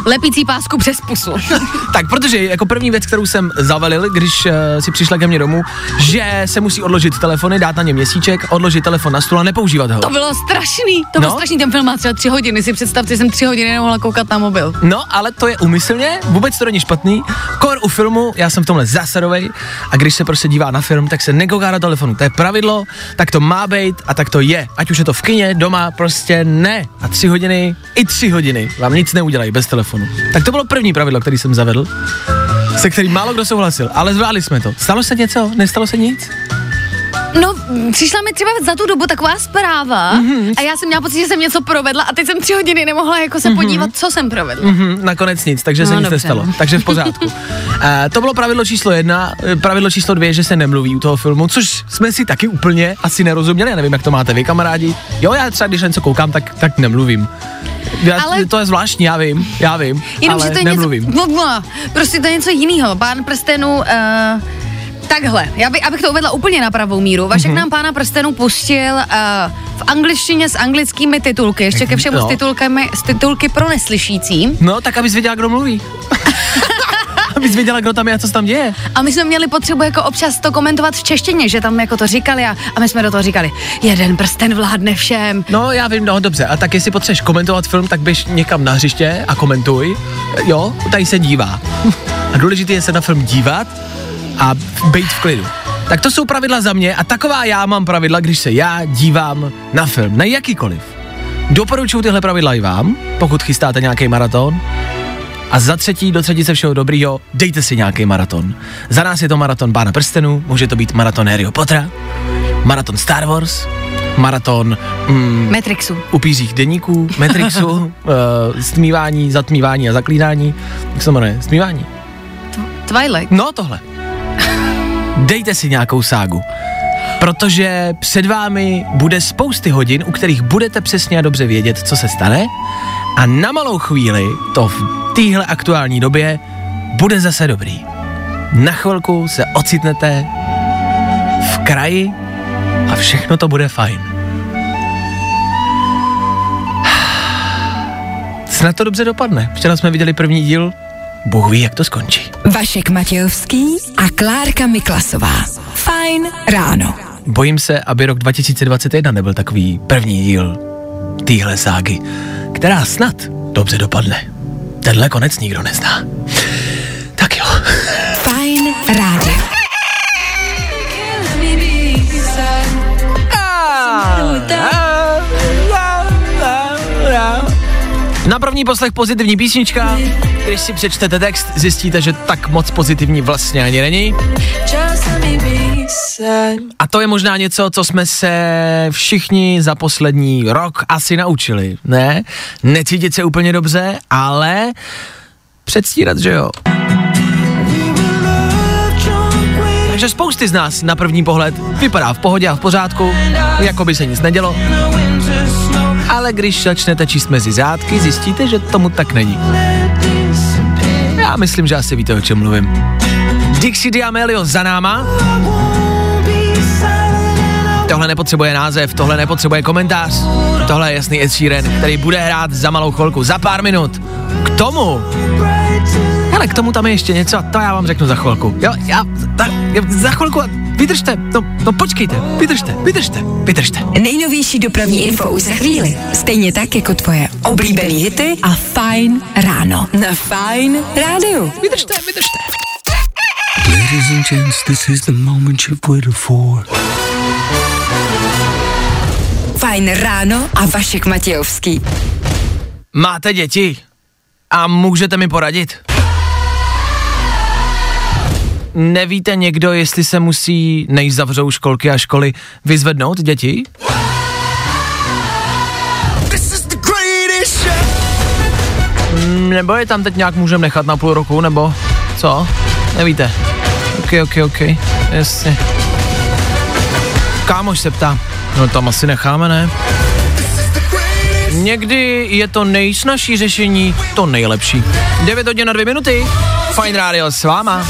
lepící pásku přes pusu. tak, protože jako první věc, kterou jsem zavalil, když uh, si přišla ke mně domů, že se musí odložit telefony, dát na ně měsíček, odložit telefon na stůl a nepoužívat ho. To bylo strašný, to bylo No. strašný, ten film má třeba tři hodiny, si představte, že jsem tři hodiny nemohla koukat na mobil. No, ale to je umyslně, vůbec to není špatný. Kor u filmu, já jsem v tomhle zásadovej a když se prostě dívá na film, tak se nekouká na telefonu. To je pravidlo, tak to má být a tak to je. Ať už je to v kině, doma, prostě ne. A tři hodiny, i tři hodiny vám nic neudělají bez telefonu. Tak to bylo první pravidlo, který jsem zavedl, se kterým málo kdo souhlasil, ale zvládli jsme to. Stalo se něco? Nestalo se nic? No, přišla mi třeba za tu dobu taková zpráva mm-hmm. a já jsem měla pocit, že jsem něco provedla a teď jsem tři hodiny nemohla jako se mm-hmm. podívat, co jsem provedla. Mhm, nakonec nic, takže se No, nic dobře, nestalo. no. Takže v pořádku. uh, to bylo pravidlo číslo jedna, eh, pravidlo číslo dvě, že se nemluví u toho filmu, což jsme si taky úplně asi nerozuměli, já nevím, jak to máte vy, kamarádi. Jo, já třeba, když něco koukám, tak, tak nemluvím. Já, Ale- To je zvláštní, já vím, já vím, Jenom, ale že to je nemluvím. něco, no, no, prostě to je něco jiného. Pán prstenů, uh, takhle, já by, abych to uvedla úplně na pravou míru. Vašek Mhm. mm-hmm. nám pána prstenů pustil uh, v angličtině s anglickými titulky, ještě ke všemu No. s titulkami, s titulky pro neslyšící. No, tak abys věděla, kdo mluví. abys věděla, kdo tam je a co se tam děje. A my jsme měli potřebu jako občas to komentovat v češtině, že tam jako to říkali a, a my jsme do toho říkali, jeden prsten vládne všem. No, já vím, no dobře. A tak jestli potřebuješ komentovat film, tak běž někam na hřiště a komentuj. Jo, tady se dívá. A důležité je se na film dívat a být v klidu. Tak to jsou pravidla za mě a taková já mám pravidla, když se já dívám na film, na jakýkoliv. Doporučuji tyhle pravidla i vám, pokud chystáte nějaký maraton. A za třetí, do třetice všeho dobrýho, dejte si nějaký maraton. Za nás je to maraton Pána prstenů, může to být maraton Harryho Pottera, maraton Star Wars, maraton mm, Matrixu. upířích deníků, Matrixu, uh, stmívání, zatmívání a zaklínání. Jak se to jmenuje? Stmívání. Twilight. No tohle. Dejte si nějakou ságu. Protože před vámi bude spousty hodin, u kterých budete přesně a dobře vědět, co se stane a na malou chvíli to v téhle aktuální době bude zase dobrý. Na chvilku se ocitnete v kraji a všechno to bude fajn. Snad to dobře dopadne. Včera jsme viděli první díl, Bůh ví, jak to skončí. Vašek Matějovský a Klárka Miklasová. Fajn ráno. Bojím se, aby rok 2021 nebyl takový první díl téhle ságy, která snad dobře dopadne. Tenhle konec nikdo nezná. Na první poslech pozitivní písnička. Když si přečtete text, zjistíte, že tak moc pozitivní vlastně ani není. A to je možná něco, co jsme se všichni za poslední rok asi naučili, ne? Necítit se úplně dobře, ale předstírat, že jo. Takže spousty z nás na první pohled vypadá v pohodě a v pořádku, jako by se nic nedělo. Ale když začnete číst mezi zádky, zjistíte, že tomu tak není. Já myslím, že asi víte, o čem mluvím. Dixie D'Amelio za náma. Tohle nepotřebuje název, tohle nepotřebuje komentář. Tohle je jasný Ed Sheeran, který bude hrát za malou chvilku, za pár minut. K tomu ale k tomu tam je ještě něco a to já vám řeknu za chvilku. Jo, já, ta, za chvilku, vydržte, no, no počkejte, vydržte, vydržte, vydržte. Nejnovější dopravní info už za chvíli. Stejně tak jako tvoje oblíbený hity a Fine ráno. Na Fine rádiu. Vydržte, vydržte. Ladies and gents, this is the moment you've waited for. Fajn ráno a Vašek Matějovský. Máte děti? A můžete mi poradit? Nevíte někdo, jestli se musí, než zavřou školky a školy, vyzvednout děti? Nebo je tam teď nějak můžeme nechat na půl roku, nebo co? Nevíte? Ok, ok, ok, jasně. Kámoš se ptá. No tam asi necháme, ne? Někdy je to nejsnažší řešení to nejlepší. 9 hodin na 2 minuty. Fine Radio s váma.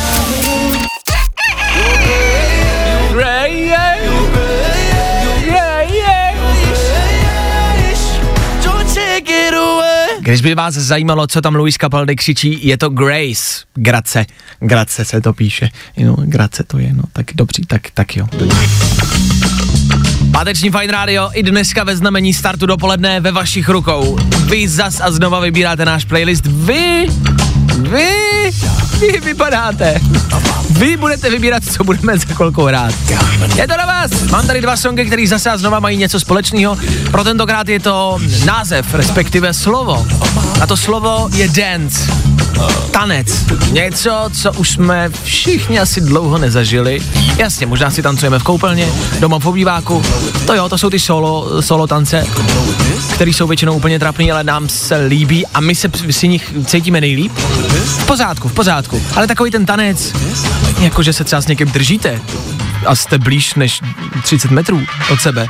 Když by vás zajímalo, co tam Luis Capaldi křičí, je to Grace. Grace. Grace se to píše. Jo, Grace to je, no. Tak dobří, tak, tak jo. Páteční Fine Radio i dneska ve znamení startu dopoledne ve vašich rukou. Vy zas a znova vybíráte náš playlist. Vy, vy, vy vypadáte. Vy budete vybírat, co budeme za chvilku hrát. Je to na vás. Mám tady dva songy, které zase a znova mají něco společného. Pro tentokrát je to název, respektive slovo. A to slovo je dance. Tanec. Něco, co už jsme všichni asi dlouho nezažili. Jasně, možná si tancujeme v koupelně, doma v obýváku. To jo, to jsou ty solo, solo tance, které jsou většinou úplně trapný, ale nám se líbí a my se si nich cítíme nejlíp. V pořádku, v pořádku. Ale takový ten tanec, jakože se třeba s někým držíte a jste blíž než 30 metrů od sebe.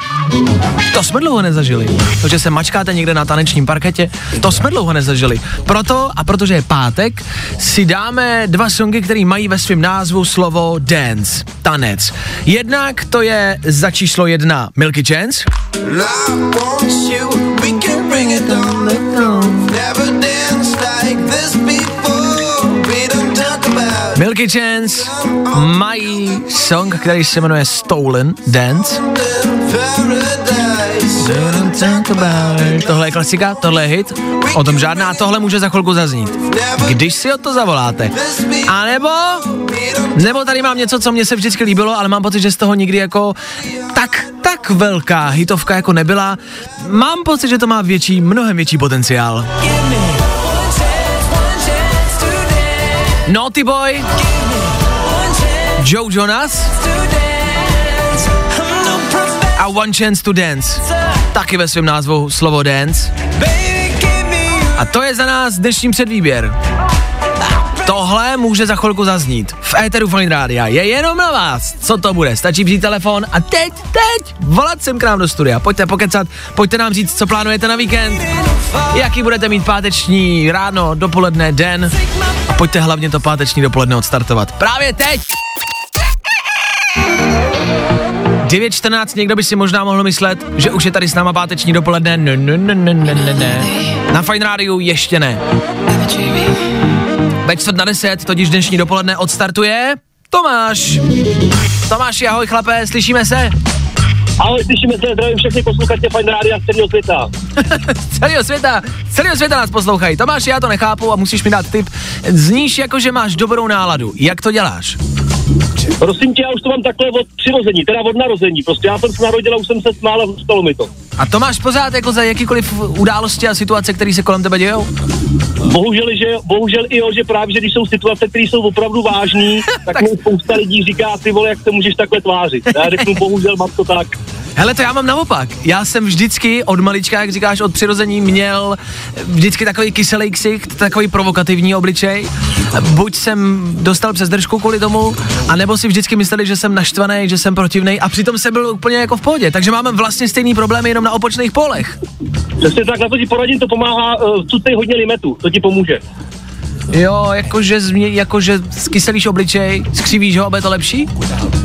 To jsme dlouho nezažili. To, že se mačkáte někde na tanečním parketě, to jsme dlouho nezažili. Proto a protože je pátek, si dáme dva songy, které mají ve svém názvu slovo dance, tanec. Jednak to je za číslo jedna Milky Chance. Milky Chance mají song, který se jmenuje Stolen Dance. Tohle je klasika, tohle je hit, o tom žádná, tohle může za chvilku zaznít. Když si o to zavoláte. A nebo, nebo tady mám něco, co mě se vždycky líbilo, ale mám pocit, že z toho nikdy jako tak, tak velká hitovka jako nebyla. Mám pocit, že to má větší, mnohem větší potenciál. Naughty Boy, Joe Jonas a One Chance to Dance. Taky ve svém názvu slovo dance. A to je za nás dnešní předvýběr. Tohle může za chvilku zaznít. V éteru Fine Rádia je jenom na vás. Co to bude? Stačí vzít telefon a teď, teď volat sem k nám do studia. Pojďte pokecat, pojďte nám říct, co plánujete na víkend, jaký budete mít páteční ráno, dopoledne, den a pojďte hlavně to páteční dopoledne odstartovat. Právě teď! 9.14, někdo by si možná mohl myslet, že už je tady s náma páteční dopoledne. Ne, ne, ne, ne, ne, ne, ne. Na Fine Rádiu ještě ne. Ve čtvrt na deset, totiž dnešní dopoledne odstartuje Tomáš. Tomáš, ahoj chlapé, slyšíme se? Ahoj, slyšíme se, zdravím všechny posluchače Fine Rádia z celého světa. z celého světa, z celého světa nás poslouchají. Tomáš, já to nechápu a musíš mi dát tip. Zníš jako, že máš dobrou náladu. Jak to děláš? Prosím tě, já už to mám takhle od přirození, teda od narození. Prostě já jsem se narodil a už jsem se smál a stalo mi to. A to máš pořád jako za jakýkoliv události a situace, které se kolem tebe dějou? Bohužel, že, bohužel i jo, že právě, že když jsou situace, které jsou opravdu vážné, tak mi spousta lidí říká, ty vole, jak se můžeš takhle tvářit. Já řeknu, bohužel mám to tak. Hele, to já mám naopak. Já jsem vždycky od malička, jak říkáš, od přirození měl vždycky takový kyselý ksicht, takový provokativní obličej. Buď jsem dostal přes držku kvůli tomu, anebo si vždycky mysleli, že jsem naštvaný, že jsem protivný a přitom jsem byl úplně jako v pohodě. Takže máme vlastně stejný problémy jenom na opočných polech. Přesně tak, na to ti poradím, to pomáhá, uh, hodně limetu, to ti pomůže. Jo, jakože, změ, jakože skyselíš obličej, skřivíš ho, aby je to lepší?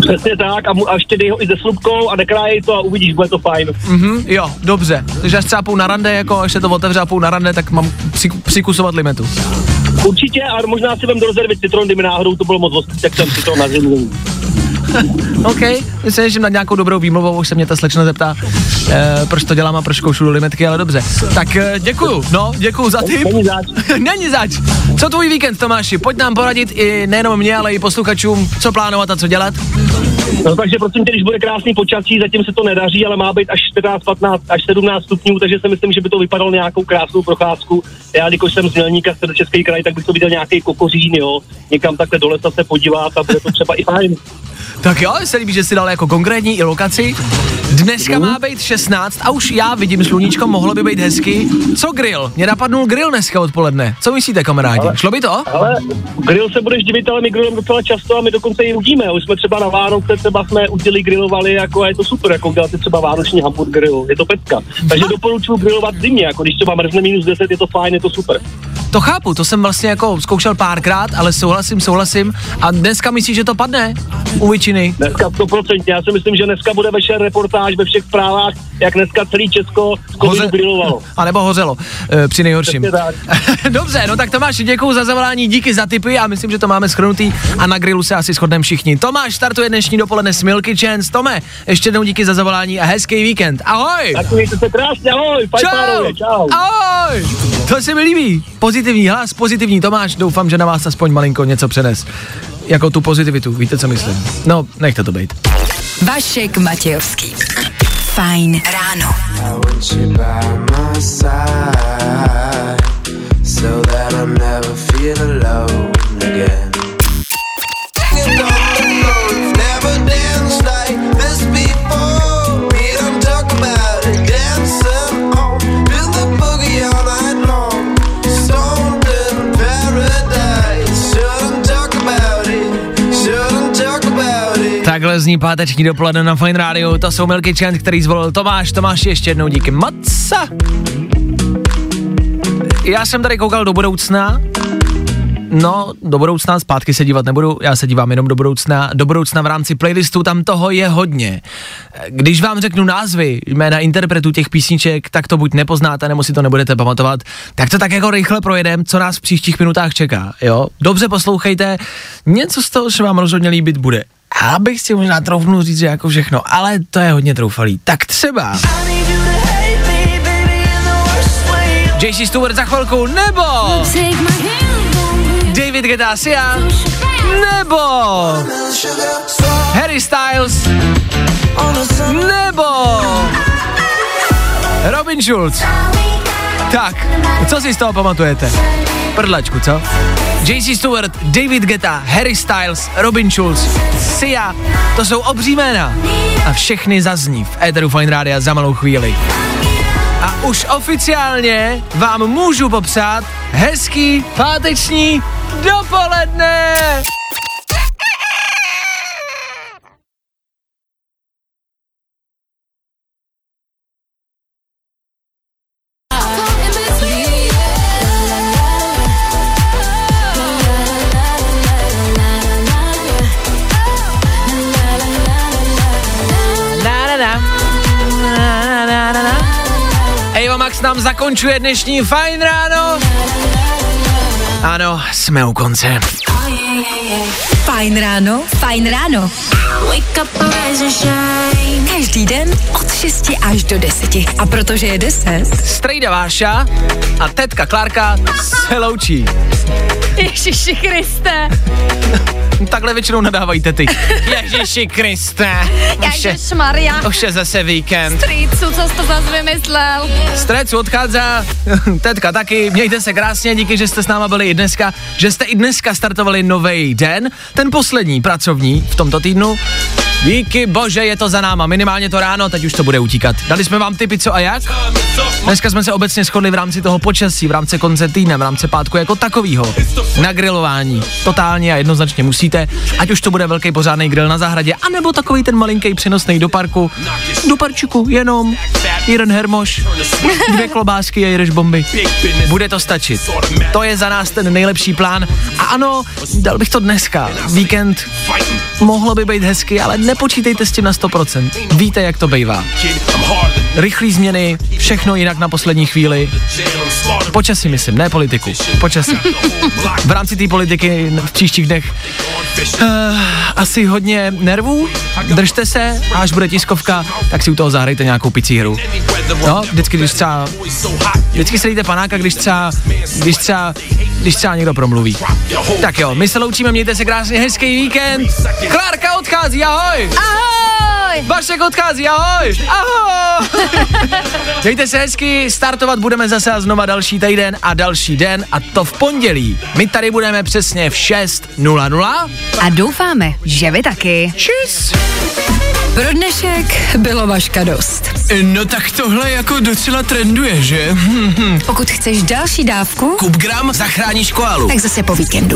Přesně tak a, mu, a ještě dej ho i se slupkou a nekrájej to a uvidíš, bude to fajn. Mhm, jo, dobře. Takže až třeba půl na rande, jako až se to otevře a půl na rande, tak mám při, přikusovat limetu. Určitě, ale možná si vem do rezervy citron, kdyby náhodou to bylo moc ostrý, tak jsem citron na zimu. OK, myslím, že na nějakou dobrou výmluvou už se mě ta slečna zeptá, eh, proč to dělám a proč koušu do limetky, ale dobře. Tak eh, děkuju, no, děkuju za tip. Není zač. Není zač. Co tvůj víkend, Tomáši? Pojď nám poradit i nejenom mě, ale i posluchačům, co plánovat a co dělat. No takže prosím tě, když bude krásný počasí, zatím se to nedaří, ale má být až 14, 15, až 17 stupňů, takže si myslím, že by to vypadalo nějakou krásnou procházku. Já, když jsem z Mělníka, z Český kraj, tak bych to viděl nějaký kokořín, jo, někam takhle do lesa se podívat a bude to třeba i fajn. Tak jo, se líbí, že si dal jako konkrétní i lokaci. Dneska má být 16 a už já vidím sluníčko, mohlo by být hezky. Co grill? Mě napadnul grill dneska odpoledne. Co myslíte, kamarádi? Ale- Šlo by to? Ale grill se budeš divit, ale my grillujeme docela často a my dokonce i udíme. Už jsme třeba na Vánoce, třeba jsme udili grilovali, jako a je to super, jako udělat si třeba vánoční hamburger grill, je to pecka. Takže doporučuji grillovat v zimě, jako když třeba mrzne minus 10, je to fajn, je to super. To chápu, to jsem vlastně jako zkoušel párkrát, ale souhlasím, souhlasím. A dneska myslíš, že to padne? U většiny. Dneska 100%, já si myslím, že dneska bude večer reportáž ve všech zprávách, jak dneska celý Česko Hoze- grilovalo. A nebo hořelo, e, při nejhorším. Dobře, no tak Tomáš, děkuji za zavolání, díky za tipy a myslím, že to máme schrnutý a na grilu se asi shodneme všichni. Tomáš startuje dnešní dopoledne s Milky Chance. Tome, ještě jednou díky za zavolání a hezký víkend. Ahoj! Tak mějte se krásně, ahoj, pánové, čau. Ahoj! To se mi líbí. Pozitivní hlas, pozitivní Tomáš. Doufám, že na vás aspoň malinko něco přenes. Jako tu pozitivitu, víte, co myslím. No, nechte to být. Vašek Matějovský. Fajn ráno. Takhle zní páteční dopoledne na Fine Radio. To jsou Milky Chant, který zvolil Tomáš. Tomáš ještě jednou díky moc. Já jsem tady koukal do budoucna. No, do budoucna zpátky se dívat nebudu, já se dívám jenom do budoucna. Do budoucna v rámci playlistu tam toho je hodně. Když vám řeknu názvy, jména interpretů těch písniček, tak to buď nepoznáte, nebo si to nebudete pamatovat, tak to tak jako rychle projedem, co nás v příštích minutách čeká, jo? Dobře poslouchejte, něco z toho se vám rozhodně líbit bude. Já bych si možná troufnul říct, že jako všechno, ale to je hodně troufalý. Tak třeba... JC Stewart za chvilku, nebo David Guetta Sia, nebo Harry Styles, nebo Robin Schulz. Tak, co si z toho pamatujete? Prdlačku, co? JC Stewart, David Guetta, Harry Styles, Robin Schulz, Sia, to jsou obří jména. A všechny zazní v Eteru Fine Rádia za malou chvíli. A už oficiálně vám můžu popřát hezký páteční dopoledne! Zakončuje dnešní fajn ráno. Ano, jsme u konce. Fajn ráno, fajn ráno. Každý den od 6 až do 10. A protože je 10, Strejda Váša a tetka Klárka se loučí. Ježiši Kriste. Takhle většinou nadávají tety. Ježiši Kriste. Už je, Ježišmarja. už je zase víkend. Strýcu, co jsi to zase vymyslel? Strecu odchází, tetka taky, mějte se krásně, díky, že jste s náma byli i dneska, že jste i dneska startovali nový den, ten poslední pracovní v tomto týdnu. Díky bože, je to za náma, minimálně to ráno, teď už to bude utíkat. Dali jsme vám tipy co a jak? Dneska jsme se obecně shodli v rámci toho počasí, v rámci konce týdne, v rámci pátku jako takovýho. Na grilování. Totálně a jednoznačně musíte, ať už to bude velký pořádný grill na zahradě, anebo takový ten malinký přenosný do parku. Do parčiku, jenom jeden hermoš, dvě klobásky a jedeš bomby. Bude to stačit. To je za nás ten nejlepší plán. A ano, dal bych to dneska. Víkend mohlo by být hezky, ale nepočítejte s tím na 100%. Víte, jak to bývá. Rychlý změny, všechno jinak na poslední chvíli. Počasí myslím, ne politiku. Počasí. V rámci té politiky v příštích dnech uh, asi hodně nervů. Držte se až bude tiskovka, tak si u toho zahrajte nějakou picí hru. No, vždycky, když třeba, vždycky se dejte panáka, když třeba, když třeba, když třeba někdo promluví. Tak jo, my se loučíme, mějte se krásně, hezký víkend. Klárka odchází, ahoj! Ahoj! Vašek odchází, ahoj! Ahoj! Mějte se hezky, startovat budeme zase a znova další týden a další den a to v pondělí. My tady budeme přesně v 6.00. A doufáme, že vy taky. Čus! Pro dnešek bylo Vaška dost. No tak tohle jako docela trenduje, že? Pokud chceš další dávku, Kup gram, zachráníš koalu. tak zase po víkendu.